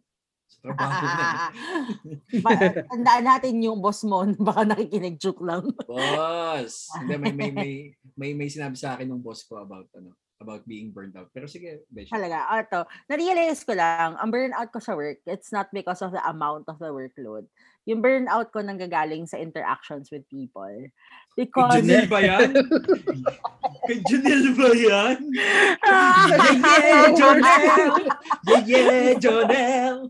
sa Ah, trabaho ah, na. ah. Ba- Tandaan natin yung boss mo, baka nakikinig joke lang. Boss! Hindi, may, may, may, may, may sinabi sa akin ng boss ko about ano about being burned out. Pero sige, Beshi. Talaga, ah, ito. Na-realize ko lang, ang burnout ko sa work, it's not because of the amount of the workload. Yung burnout ko nanggagaling sa interactions with people. Kay Because, Janelle ba yan? Kay Janelle ba yan? Ah! Yeah, yeah, Jonelle! Yeah, yeah, Jonelle!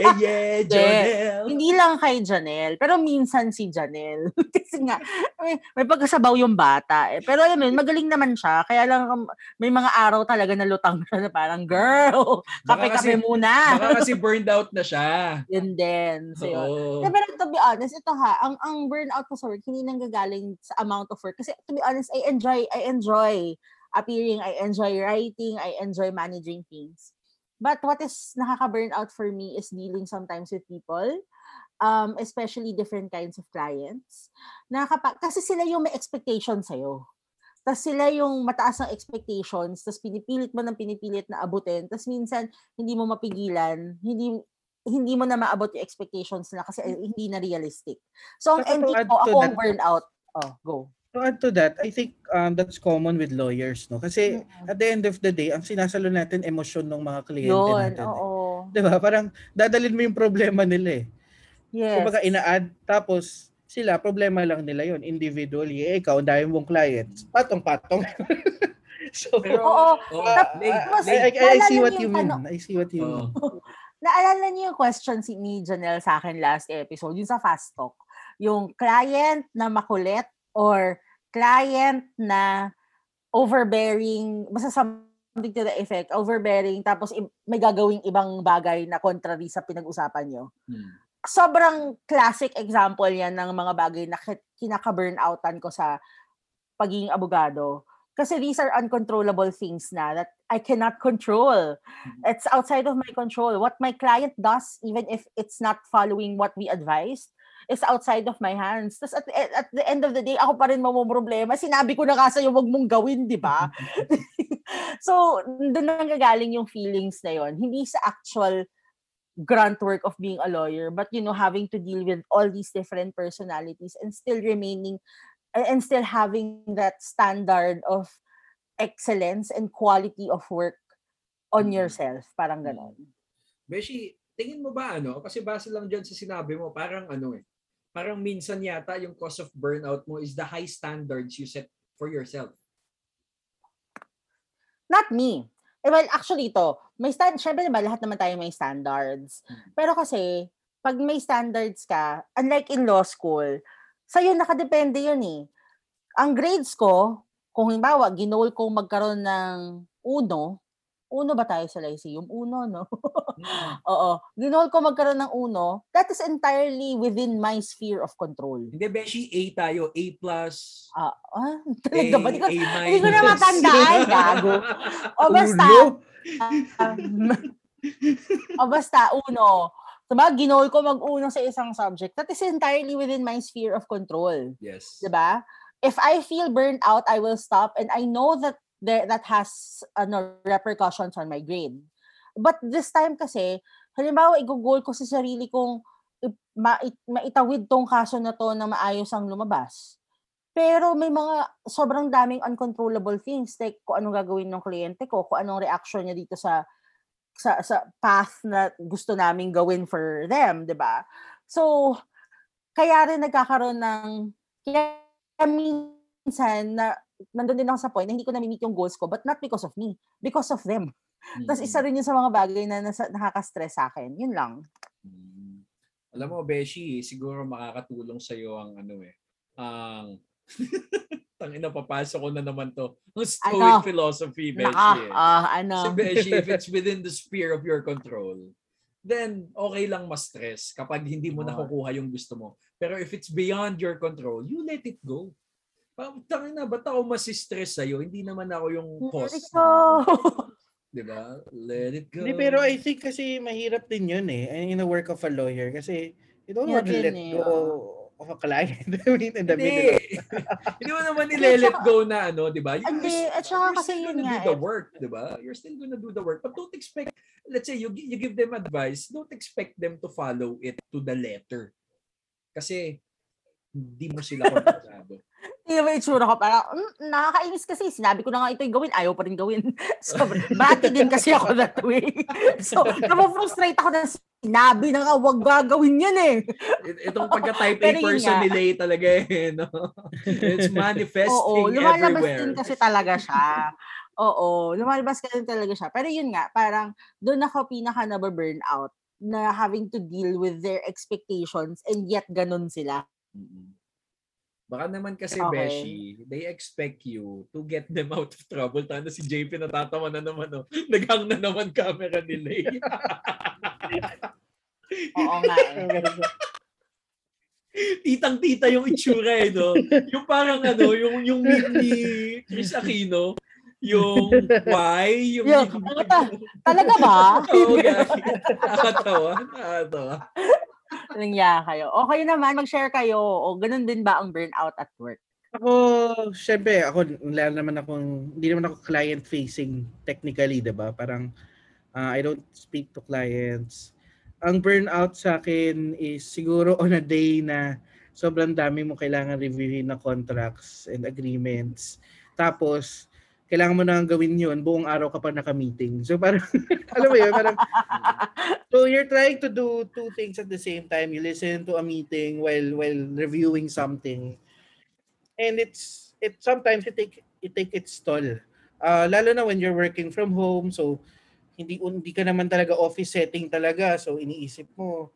Yeah, yeah, Jonelle! hindi lang kay Janelle, pero minsan si Janelle. Kasi nga, may, may pagkasabaw yung bata. Eh. Pero alam mo, yun, magaling naman siya. Kaya lang, um, may mga araw talaga na lutang siya na parang, girl, kape-kape muna. Baka kasi burned out na siya. Yun din. So, yun. Oo. Yeah, pero to be honest, ito ha, ang ang burnout ko sa work, hindi nanggagaling sa amount of work. Kasi to be honest, I enjoy, I enjoy appearing, I enjoy writing, I enjoy managing things. But what is nakaka-burnout for me is dealing sometimes with people, um, especially different kinds of clients. Nakaka- kasi sila yung may expectation sa'yo. Tapos sila yung mataas ang expectations, tapos pinipilit mo ng pinipilit na abutin, tapos minsan hindi mo mapigilan, hindi hindi mo na maabot yung expectations na kasi hindi na realistic. So, ang to ending ko, ako ang burnout. Oh, go. To add to that, I think um, that's common with lawyers, no? Kasi at the end of the day, ang sinasalo natin emosyon ng mga kliyente Yun, natin. eh. oo. 'Di ba? Parang dadalhin mo yung problema nila eh. Yes. Kumbaga ina-add tapos sila problema lang nila yon individually. Eh, ikaw, ang dami mong clients. Patong-patong. so, Pero, Oo. oh, uh, Lay, I, Lay, I, I see what you mean. ano- I see what you mean. Naalala niyo yung question si ni Janelle sa akin last episode, yung sa Fast Talk. Yung client na makulit or client na overbearing, basta something to the effect, overbearing, tapos may gagawing ibang bagay na contrary sa pinag-usapan nyo. Hmm. sobrang classic example yan ng mga bagay na ki- kinaka-burnoutan ko sa pagiging abogado. Kasi these are uncontrollable things na that I cannot control. It's outside of my control. What my client does, even if it's not following what we advised, is outside of my hands. Tapos at, the e- at the end of the day, ako pa rin problema. Sinabi ko na nga sa'yo, wag mong gawin, di ba? so, doon nanggagaling yung feelings na yon Hindi sa actual grunt work of being a lawyer, but you know, having to deal with all these different personalities and still remaining and still having that standard of excellence and quality of work on Mhm. yourself. Parang ganon. Beshi, tingin mo ba ano? Kasi base lang dyan sa sinabi mo, parang ano eh. Parang minsan yata yung cause of burnout mo is the high standards you set for yourself. Not me. Eh, well, actually ito, may stand, syempre diba, lahat naman tayo may standards. Pero kasi, pag may standards ka, unlike in law school, sa'yo nakadepende yun eh. Ang grades ko, kung halimbawa, ginol kong magkaroon ng uno, uno ba tayo sa Lyceum? Uno, no? Oo. Ginol ko magkaroon ng uno. That is entirely within my sphere of control. Hindi, Beshi, A tayo. A plus. Ah, ah A, talaga ba? Ko, A minus. hindi ko na matandaan, gago. O basta, um, o basta, uno. Diba, ginol ko mag-uno sa isang subject. That is entirely within my sphere of control. yes. Diba? If I feel burnt out, I will stop and I know that there, that has ano, repercussions on my grade. But this time kasi, halimbawa, igugol ko sa sarili kong ma- maitawid tong kaso na to na maayos ang lumabas. Pero may mga sobrang daming uncontrollable things like kung anong gagawin ng kliyente ko, kung anong reaction niya dito sa sa sa path na gusto naming gawin for them, 'di ba? So kaya rin nagkakaroon ng kaya minsan na nandun din ako sa point na hindi ko na-meet yung goals ko but not because of me, because of them. Tapos isa rin yun sa mga bagay na nasa, nakaka-stress sa akin. Yun lang. Mm. Alam mo, Beshi, siguro makakatulong sa iyo ang ano eh. Ang Tangina, papasok ko na naman to. Ang stoic Ano? philosophy, Beshi. Eh. ah, Si ano. Beshi, if it's within the sphere of your control, then okay lang ma-stress kapag hindi mo nakukuha yung gusto mo. Pero if it's beyond your control, you let it go. Pa- Tangina, ba't ako masistress sa'yo? Hindi naman ako yung cause. So, Di ba? Let it go. Hindi, pero I think kasi mahirap din yun eh. In the work of a lawyer. Kasi you don't want to let eh, go oo. of a client. I mean, in the Hindi. middle Hindi mo naman nile-let go na ano, di ba? You're, Hindi, you're at saka you're kasi still yun gonna nga do the eh. work, di ba? You're still gonna do the work. But don't expect, let's say, you, you give them advice, don't expect them to follow it to the letter. Kasi, hindi mo sila kontrolado. Hindi naman itsura ko. Parang, mm, nakakainis kasi. Sinabi ko na nga ito'y gawin. Ayaw pa rin gawin. So, bati din kasi ako that way. So, napofrustrate ako na sinabi na nga, huwag gagawin yan eh. It- Itong pagka-type A person nga. ni Lay talaga eh, no? It's manifesting Oo, lumalabas everywhere. din kasi talaga siya. Oo, lumalabas kasi talaga siya. Pero yun nga, parang doon ako pinaka na-burn out na having to deal with their expectations and yet ganun sila. Mm-mm. Baka naman kasi, Okay. Beshi, they expect you to get them out of trouble. Tanda si JP natatawa na naman, no? Naghang na naman camera ni Lay. Oo nga eh. Titang-tita yung itsura eh, no? Yung parang ano, yung, yung meme ni Chris Aquino, yung why, yung... Yung, yung- ano ta- Talaga ba? Oo, guys. Nakakatawa. Nakakatawa. Nangya kayo. O kayo naman, mag-share kayo. O ganun din ba ang burnout at work? Ako, syempre, ako, wala naman akong, hindi naman ako client-facing technically, di ba? Parang, uh, I don't speak to clients. Ang burnout sa akin is siguro on a day na sobrang dami mo kailangan reviewin na contracts and agreements. Tapos, kailangan mo na gawin yun, buong araw ka pa naka-meeting. So parang, alam mo yun, parang, so you're trying to do two things at the same time. You listen to a meeting while while reviewing something and it's it sometimes it take it take its toll. Uh, lalo na when you're working from home, so hindi hindi ka naman talaga office setting talaga. So iniisip mo,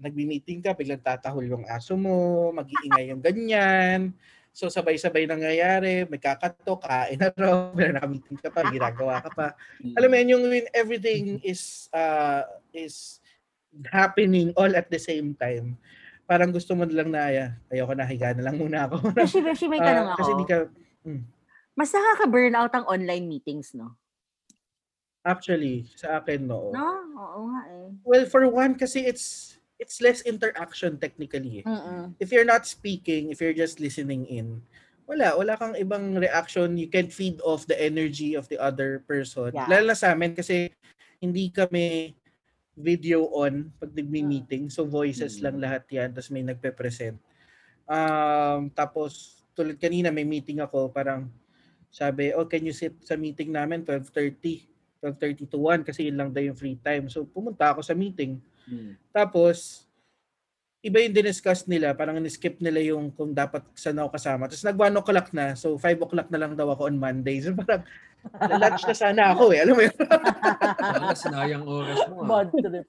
nagbi-meeting ka, biglang tatahol yung aso mo, mag-iingay yung ganyan. So sabay-sabay nangyayari, may kakato, kain na raw, naka-meeting ka pa, ginagawa ka pa. Alam mo yun, yung when everything is uh, is happening all at the same time. Parang gusto mo lang na, "Ay, ayoko na, higa na lang muna ako. Beshi, Beshi, may tanong ako. kasi di ka, Mas nakaka-burnout ang online meetings, no? actually, sa akin, no. No? Oo nga eh. Well, for one, kasi it's it's less interaction technically. eh. Mm-mm. If you're not speaking, if you're just listening in, wala, wala kang ibang reaction. You can't feed off the energy of the other person. Yeah. Lalo na sa amin kasi hindi kami video on pag nagmi-meeting. So voices Mm. lang lahat yan. Tapos may nagpe-present. Um, tapos tulad kanina may meeting ako parang sabi, oh can you sit sa meeting namin 12.30? 12.30 to 1 kasi yun lang daw yung free time. So pumunta ako sa meeting. Mm. Tapos, iba yung diniscuss nila, parang skip nila yung kung dapat saan ako kasama. Tapos nag 1 o'clock na, so 5 o'clock na lang daw ako on Monday. So parang, lunch na sana ako eh, alam mo yun. Baka sinayang oras mo. Ah. Bad trip.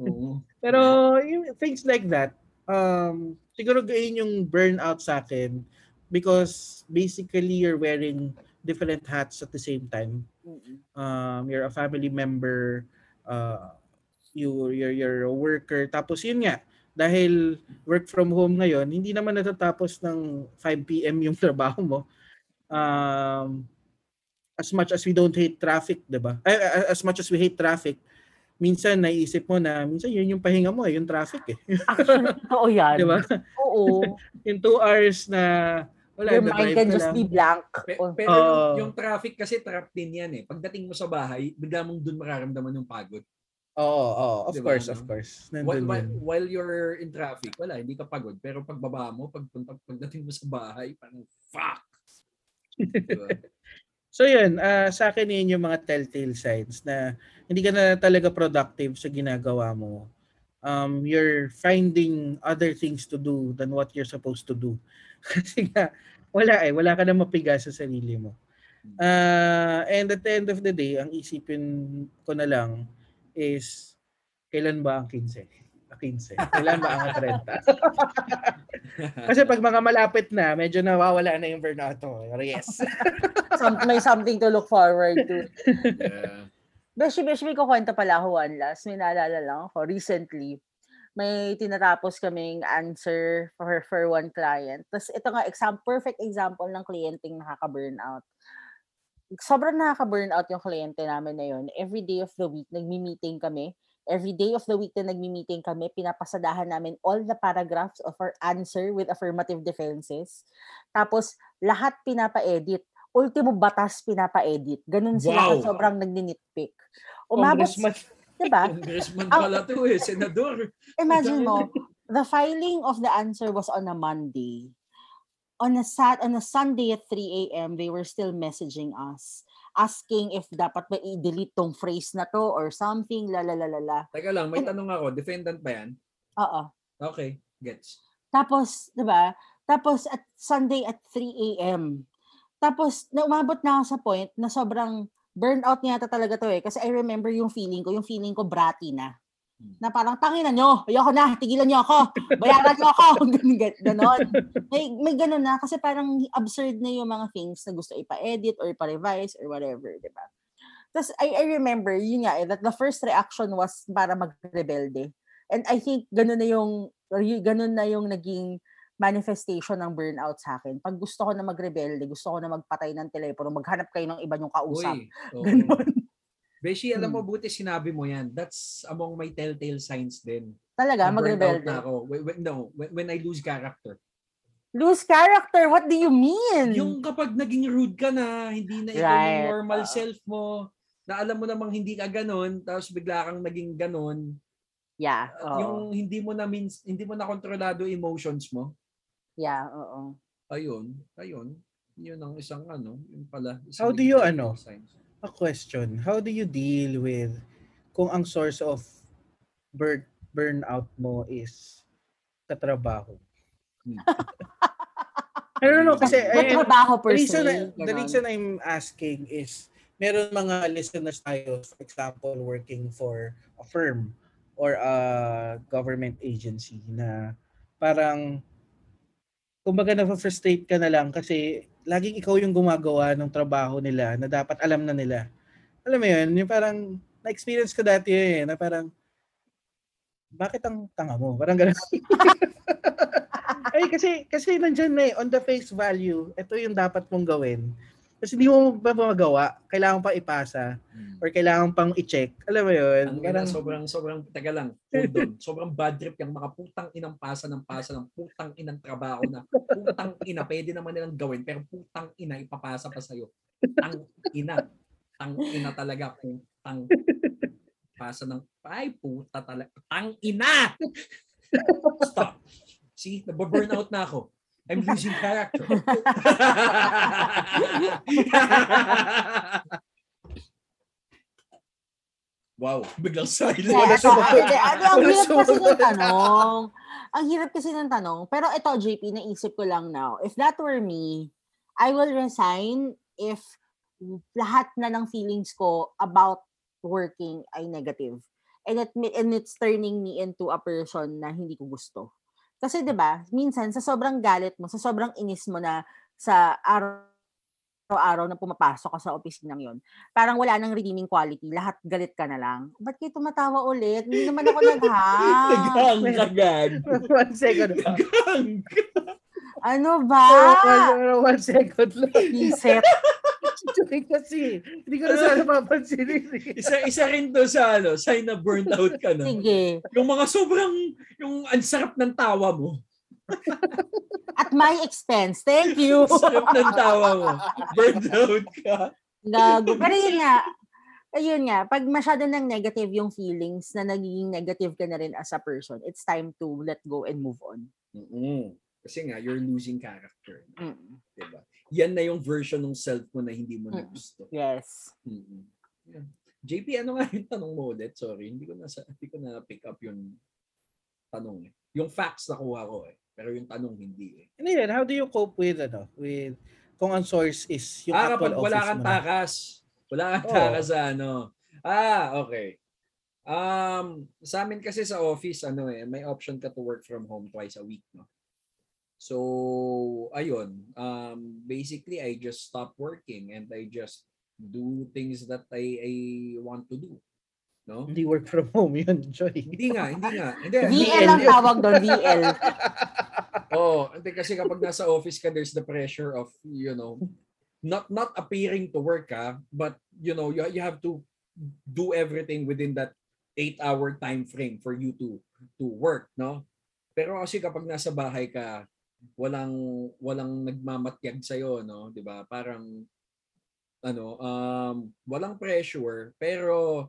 Oo. Pero yung things like that, um, siguro gain yung burnout sa akin because basically you're wearing different hats at the same time. Um, you're a family member, uh, you you're, you're a worker tapos yun nga dahil work from home ngayon hindi naman natatapos ng 5 PM yung trabaho mo um as much as we don't hate traffic 'di ba as much as we hate traffic minsan naisip mo na minsan yun yung pahinga mo eh, yung traffic eh Actually, totoo yan. 'di ba Oo. yung 2 hours na wala Your na mind can just lang. be blank. Pe- Oh. pero Oo. yung, yung traffic kasi trap din yan eh. Pagdating mo sa bahay, bigla mong dun mararamdaman yung pagod. Oo, oo, of Diba, course, no? of course. While, Nandun while, yun. while you're in traffic, wala, hindi ka pagod. Pero pagbaba mo, pag, pag, pagdating mo sa bahay, parang fuck. Diba? So yun, ah, sa akin yun yung mga telltale signs na hindi ka na talaga productive sa ginagawa mo. Um, you're finding other things to do than what you're supposed to do. Kasi nga, wala eh, wala ka na mapiga sa sarili mo. Ah, and at the end of the day, ang isipin ko na lang is, kailan ba ang 15? Ah, 15. Kailan ba ang 30? Kasi pag mga malapit na, medyo nawawala na yung burnout. Yes. Some, may something to look forward to. Yeah. Beshi, beshi, may kukwento pala ako one last. May naalala lang ako. Recently, may tinatapos kaming answer for, for one client. Tapos ito nga, exam, perfect example ng kliyenteng nakaka-burnout. Sobrang nakaka-burnout yung kliyente namin na yun. Every day of the week, nagmi-meeting kami. Every day of the week na nagmi-meeting kami, pinapasadahan namin all the paragraphs of our answer with affirmative defenses. Tapos, lahat pinapa-edit. Ultimo batas pinapa-edit. Ganun sila Wow. sobrang nagninitpick. Umabot, Congressman. diba? Congressman pala to eh, senador. Imagine mo, the filing of the answer was on a Monday. On a sat on a Sunday at 3 a.m., they were still messaging us asking if dapat ba i-delete tong phrase na to or something, la la la la la. Teka lang, may tanong ako, defendant ba yan? Oo. Okay, gets. Tapos, 'di ba? Tapos at Sunday at 3 a.m. Tapos na umabot na ako sa point na sobrang burnout niya talaga to eh kasi I remember yung feeling ko, yung feeling ko bratty na. Na parang tangin na nyo, ayoko na, tigilan nyo ako, bayaran nyo ako, Gan- ganon. May, may ganon na kasi parang absurd na yung mga things na gusto ipa-edit or ipa-revise or whatever, di ba? Tapos I, I remember, yun nga eh, that the first reaction was para mag-rebelde. And I think ganun na yung, ganun na yung naging manifestation ng burnout sa akin. Pag gusto ko na magrebelde, gusto ko na magpatay ng telepono, maghanap kayo ng iba yung kausap. Uy, oo. Ganon. Beshi, alam mo, Hmm. buti sinabi mo yan. That's among my telltale signs din. Talaga, magrebelde. na ako. When, when, no, when, when I lose character. Lose character, what do you mean? Yung kapag naging rude ka na, hindi na ikaw Right, yung normal oo. self mo, na alam mo namang hindi ka ganon, tapos bigla kang naging ganon, yeah, uh, yung hindi mo na means, hindi mo na kontrolado emotions mo, Yeah, oo. ayun, ayun, yun ang isang ano, yun pala. How isang do you, ano? signs. A question. How do you deal with kung ang source of burn burnout mo is sa trabaho? Hmm. I don't know kasi Sa I- trabaho per the reason, se, the reason I'm asking is meron mga listeners tayo, for example, working for a firm or a government agency na parang kumbaga na-frustrate ka na lang kasi laging ikaw yung gumagawa ng trabaho nila na dapat alam na nila. Alam mo yun, yung parang na-experience ko dati eh, na parang bakit ang tanga mo? Parang gano'n. Ay, kasi, kasi nandyan na eh, on the face value, ito yung dapat mong gawin. Kasi hindi mo ba magawa, kailangan pa ipasa Hmm. or kailangan pang i-check. Alam mo yun? Ang Parang, sobrang, sobrang, taga lang, hold on. Sobrang bad trip yung mga putang inang pasa ng pasa ng putang inang trabaho na putang ina, pwede naman nilang gawin, pero putang ina, ipapasa pa sa'yo. Tang ina. Tang ina talaga. Putang pasa ng, ay puta talaga. Tang ina! Stop. See, nababurn out na ako. I'm losing character. wow, biglang silent. Wala hindi, ano, ang hirap kasi ng tanong. Ang hirap kasi ng tanong. Pero ito, JP, naisip ko lang now. If that were me, I will resign if lahat na ng feelings ko about working ay negative. And, it, and it's turning me into a person na hindi ko gusto. Kasi 'di ba minsan sa sobrang galit mo, sa sobrang inis mo na sa araw araw-araw na pumapasok ka sa opisinang yon, parang wala nang redeeming quality, lahat galit ka na lang. Ba't kayo tumatawa ulit? Hindi naman ako nag-hang. Naghang ka gag. one second. Naghang. Ano ba? One second lang. Reset. Joke kasi. Hindi ko na sana papansinin. eh. Isa, isa rin to sa ano, sign na burnt out ka na. Sige. Yung mga sobrang, yung ansarap ng tawa mo. At my expense. Thank you. Sarap ng tawa mo. Burnt out ka. Gago. Pero yun nga, ayun nga, pag masyado ng negative yung feelings na nagiging negative ka na rin as a person, it's time to let go and move on. mm Kasi nga, you're losing character. Mm. Diba? Yan na yung version ng self mo na hindi mo na Mm. gusto. Yes. Yeah. JP, ano nga yung tanong mo ulit? Sorry, hindi ko na hindi ko na pick up yung tanong eh. Yung facts nakuha ko eh, pero yung tanong hindi eh. Ano yun? How do you cope with, ano, with, kung ang source is yung ah, actual wala office kang mo na? takas. Wala kang Oo. takas sa ano. Ah, okay. Um, sa amin kasi sa office, ano eh, may option ka to work from home twice a week, no? So, ayun. Um, basically, I just stop working and I just do things that I, I want to do. No? Hindi work from home yun, Joy. Hindi nga, hindi nga. Hindi. VL ang tawag doon, VL. Oh, hindi kasi kapag nasa office ka, there's the pressure of, you know, not not appearing to work ka, but you know, you, you have to do everything within that 8-hour time frame for you to to work, no? Pero kasi kapag nasa bahay ka, walang walang nagmamatyag sa no, 'di ba? Parang ano, um walang pressure, pero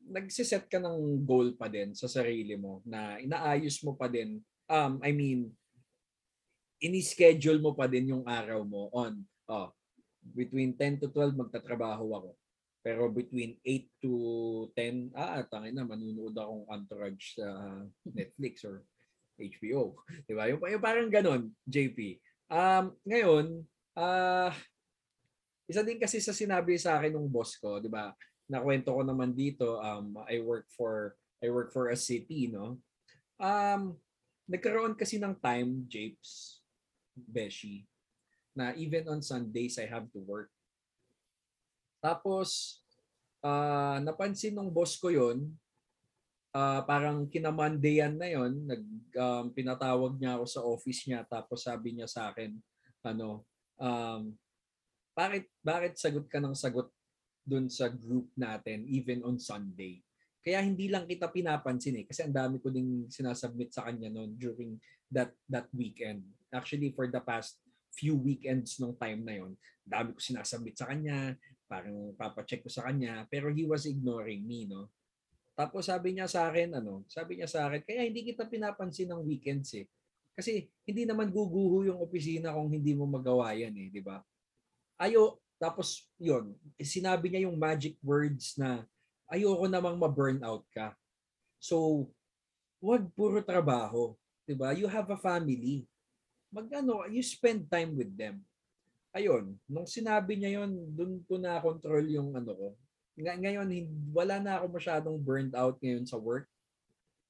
nagsiset ka ng goal pa din sa sarili mo na inaayos mo pa din. Um I mean ini-schedule mo pa din yung araw mo on. Oh between 10 to 12 magtatrabaho ako. Pero between 8 to 10 ah tangin na manunood akong Entourage sa Netflix or HBO di ba yung, yung parang ganon JP um ngayon ah isa din kasi sa sinabi sa akin ng boss ko, 'di ba? Nakwento ko naman dito, um I work for I work for a city, no? Um nagkaroon kasi ng time, Japes, Beshi, na even on Sundays I have to work. Tapos ah napansin ng boss ko 'yon, ah parang kinamandayan na 'yon, nag um, pinatawag niya ako sa office niya tapos sabi niya sa akin, ano, um bakit bakit sagot ka ng sagot dun sa group natin even on Sunday? Kaya hindi lang kita pinapansin eh kasi ang dami ko ding sinasubmit sa kanya noon during that that weekend. Actually for the past few weekends nung time na yon, dami ko sinasubmit sa kanya, parang papacheck ko sa kanya, pero he was ignoring me, no? Tapos sabi niya sa akin, ano, sabi niya sa akin, kaya hindi kita pinapansin ng weekends eh. Kasi hindi naman guguho yung opisina kung hindi mo magawa yan eh, di ba? ayo tapos yon sinabi niya yung magic words na ayoko namang ma-burnout ka. So, wag puro trabaho, 'di ba? You have a family. Magano, you spend time with them. Ayun, nung sinabi niya yon, doon ko na control yung ano ko. Nga- Ngayon, wala na ako masyadong burned out ngayon sa work.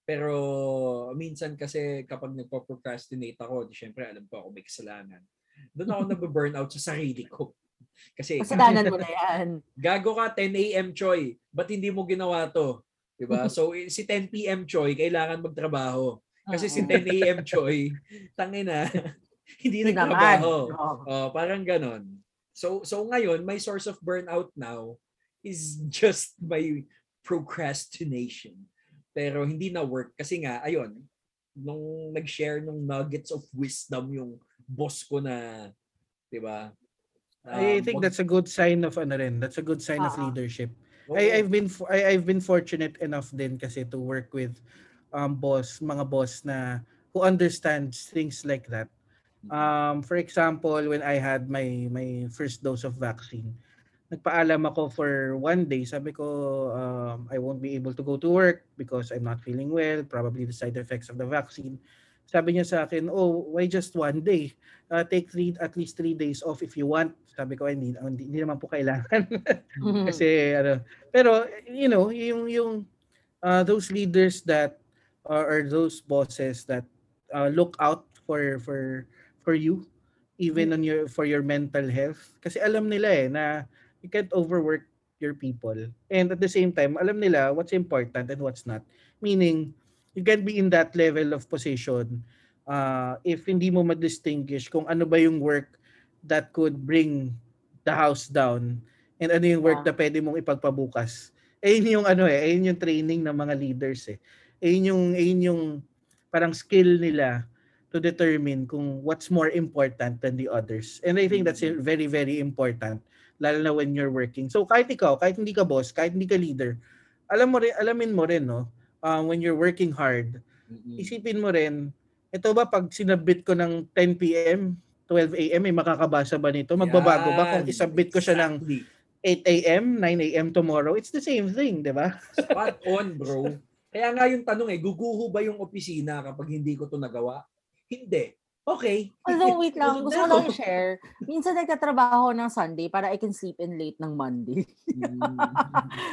Pero minsan kasi kapag nagpo-procrastinate ako, di syempre alam ko ako may kasalanan. Doon ako nabe-burn out sa sarili ko. Kasi Kasalanan mo na yan. gago ka 10 a.m. Choi, ba't hindi mo ginawa to? 'Di ba? So si 10 p.m. Choi kailangan magtrabaho. Kasi si Oo. 10 a.m. Choi, tangina, hindi Hindi nagtrabaho. Oh, parang ganon. So so ngayon, my source of burnout now is just my procrastination. Pero hindi na work kasi nga ayun, nung nag-share nung nuggets of wisdom yung boss ko na, 'di ba? I Um, think wag- that's a good sign of ano rin. That's a good sign of Oo. leadership. oo. I I've been I I've been fortunate enough din kasi to work with um boss, mga boss na who understands things like that. Um for example, when I had my my first dose of vaccine, nagpaalam ako for one day. Sabi ko um I won't be able to go to work because I'm not feeling well, probably the side effects of the vaccine. Sabi niya sa akin, "Oh, why just one day? Uh, take three at least three days off if you want." Sabi ko, "Ay, hindi, hindi, hindi naman po kailangan." Mhm. kasi ano pero you know yung yung uh, those leaders that uh, or those bosses that uh, look out for for for you even on your for your mental health kasi alam nila eh na you can't overwork your people. And at the same time alam nila what's important and what's not. Meaning you can be in that level of position uh, if hindi mo ma-distinguish kung ano ba yung work that could bring the house down and ano yung work Yeah. na pwede mong ipagpabukas. Ayun yung ano eh ayun yung training ng mga leaders eh. Ayun yung ayun yung parang skill nila to determine kung what's more important than the others. And I think that's very, very important, lalo na when you're working. So kahit ikaw, kahit hindi ka boss, kahit hindi ka leader, alam mo rin, alamin mo rin, no? Um, when you're working hard, isipin mo rin, ito ba pag sinabit ko ng 10 p.m., 12 a.m., may makakabasa ba nito? Magbabago ba kung isabit ko siya ng Exactly. 8 a.m., 9 a.m. tomorrow? It's the same thing, di ba? Spot on, bro. Kaya nga yung tanong eh, guguho ba yung opisina kapag hindi ko to nagawa? Hindi. Okay. Although, wait lang, gusto ko lang i-share. Minsan nagtatrabaho ng Sunday para I can sleep in late ng Monday.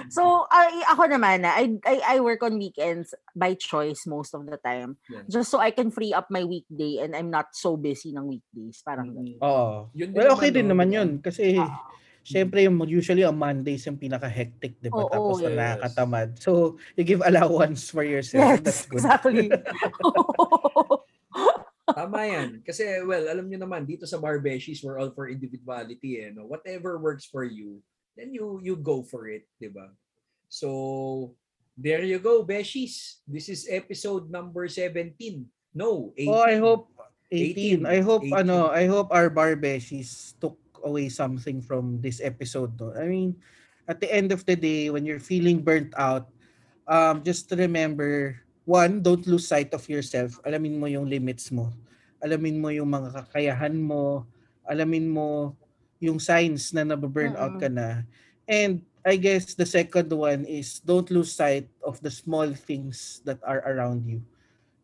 So, I, ako naman, I, I, I work on weekends by choice most of the time. Yeah. Just so I can free up my weekday and I'm not so busy ng weekdays. Parang. Mm. Oo. Yun din Well, okay naman, din naman yun. Kasi, Ah. Siyempre, yung usually ang Mondays yung pinaka-hectic, di ba? Oo, Tapos na yes. nakakatamad. So, you give allowance for yourself. That's Yes, good. exactly. Tama yan. Kasi, well, alam nyo naman, dito sa Barbeshies, we're all for individuality. Eh, no? Whatever works for you, then you you go for it, di ba? So, there you go, Beshies. This is episode number 17. No, 18. Oh, I hope 18. 18. I hope 18. ano, I hope our barbeshies took away something from this episode. No? I mean, at the end of the day, when you're feeling burnt out, um, just remember, one, don't lose sight of yourself. Alamin mo yung limits mo. Alamin mo yung mga kakayahan mo. Alamin mo yung signs na nababurn out ka na. And I guess the second one is don't lose sight of the small things that are around you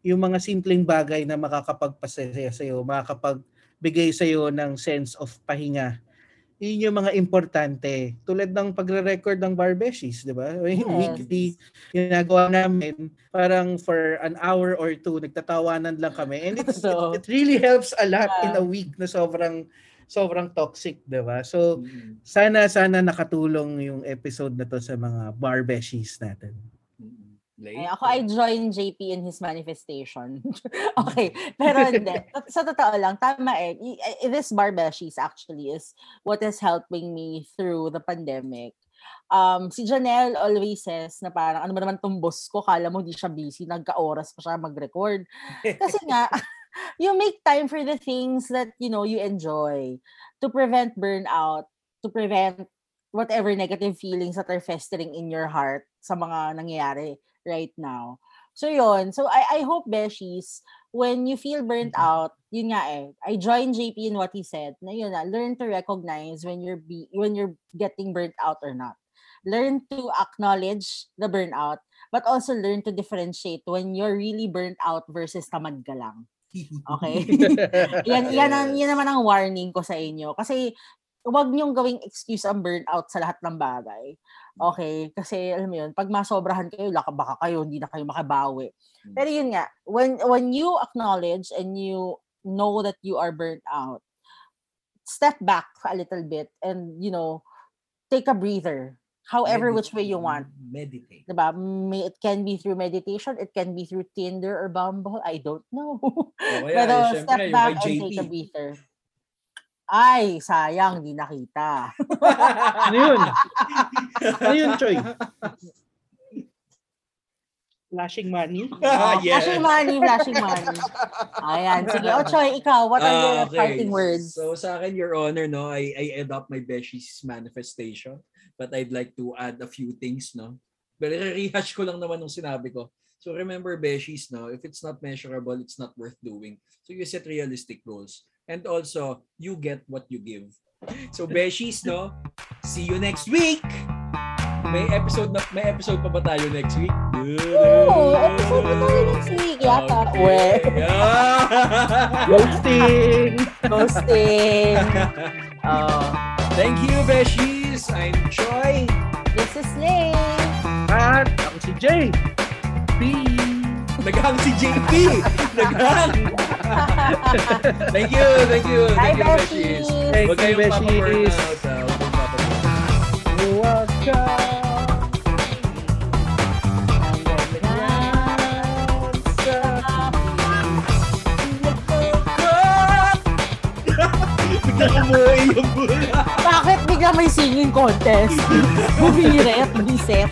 yung mga simpleng bagay na makakapagpasaya sa iyo, makakapagbigay sa iyo ng sense of pahinga. Yun yung mga importante. Tulad ng pagre-record ng Barbeshies, di ba? Yes. Weekly, ginagawa namin, parang for an hour or two, nagtatawanan lang kami. And it's, So, it, it really helps a lot in Yeah. a week na sobrang sobrang toxic, di ba? So, Mm-mm. sana, sana nakatulong yung episode na to sa mga Barbeshies natin. Late. Ay, ako, I join JP in his manifestation. okay. Pero hindi. Sa totoo lang, tama eh. I- This barbeshies actually is what is helping me through the pandemic. Um, si Janelle always says na parang, ano ba naman tong boss ko, kala mo di siya busy, nagka-oras pa siya mag-record. Kasi nga, you make time for the things that, you know, you enjoy to prevent burnout, to prevent whatever negative feelings that are festering in your heart sa mga nangyayari right now. So yun. So I I hope Beshies when you feel burnt out, yun nga eh. I join JP in what he said. Na yun na, learn to recognize when you're be, when you're getting burnt out or not. Learn to acknowledge the burnout, but also learn to differentiate when you're really burnt out versus tamad ka lang. Okay? yan, yan, ang, yan naman ang warning ko sa inyo. Kasi huwag niyong gawing excuse ang burnout sa lahat ng bagay. Okay? Kasi alam mo yun, pag masobrahan kayo, laka baka kayo, hindi na kayo makabawi. Mm. Pero yun nga, when, when you acknowledge and you know that you are burnt out, step back a little bit and, you know, take a breather. However which way you want. Meditate. Diba? May, it can be through meditation, it can be through Tinder or Bumble, I don't know. O kaya, Pero eh, step back and take a breather. Ay, sayang, di nakita. ano yun? Ano yun, Choy? Flashing money? Ah, Oh, yes. Flashing money, flashing money. Ayan, sige. O, Choy, ikaw, what are your Ah, okay. parting words? So sa akin, Your Honor, no, I, I adopt my Beshies manifestation. But I'd like to add a few things, no? Pero rehash ko lang naman nung sinabi ko. So remember, Beshies, no, if it's not measurable, it's not worth doing. So you set realistic goals. And also, you get what you give. So Beshies, no, see you next week! May episode na may episode pa ba tayo next week? Oo, episode pa tayo next week yata. We. Yeah. Ghosting! Ghosting. Oh, Thank you, Beshies! I'm Choi! this is Lay. At ako si Jay. Peace! Naghang si JP! Naghang! thank you, thank you. Thank you, Beshies. Thank Huwag you, kayong Beshies. papaburn out. ah. Huwag kayong papaburn out. You're welcome. Bigla kumuha yung bula. Bakit bigla may singing contest? Bumiret, biset.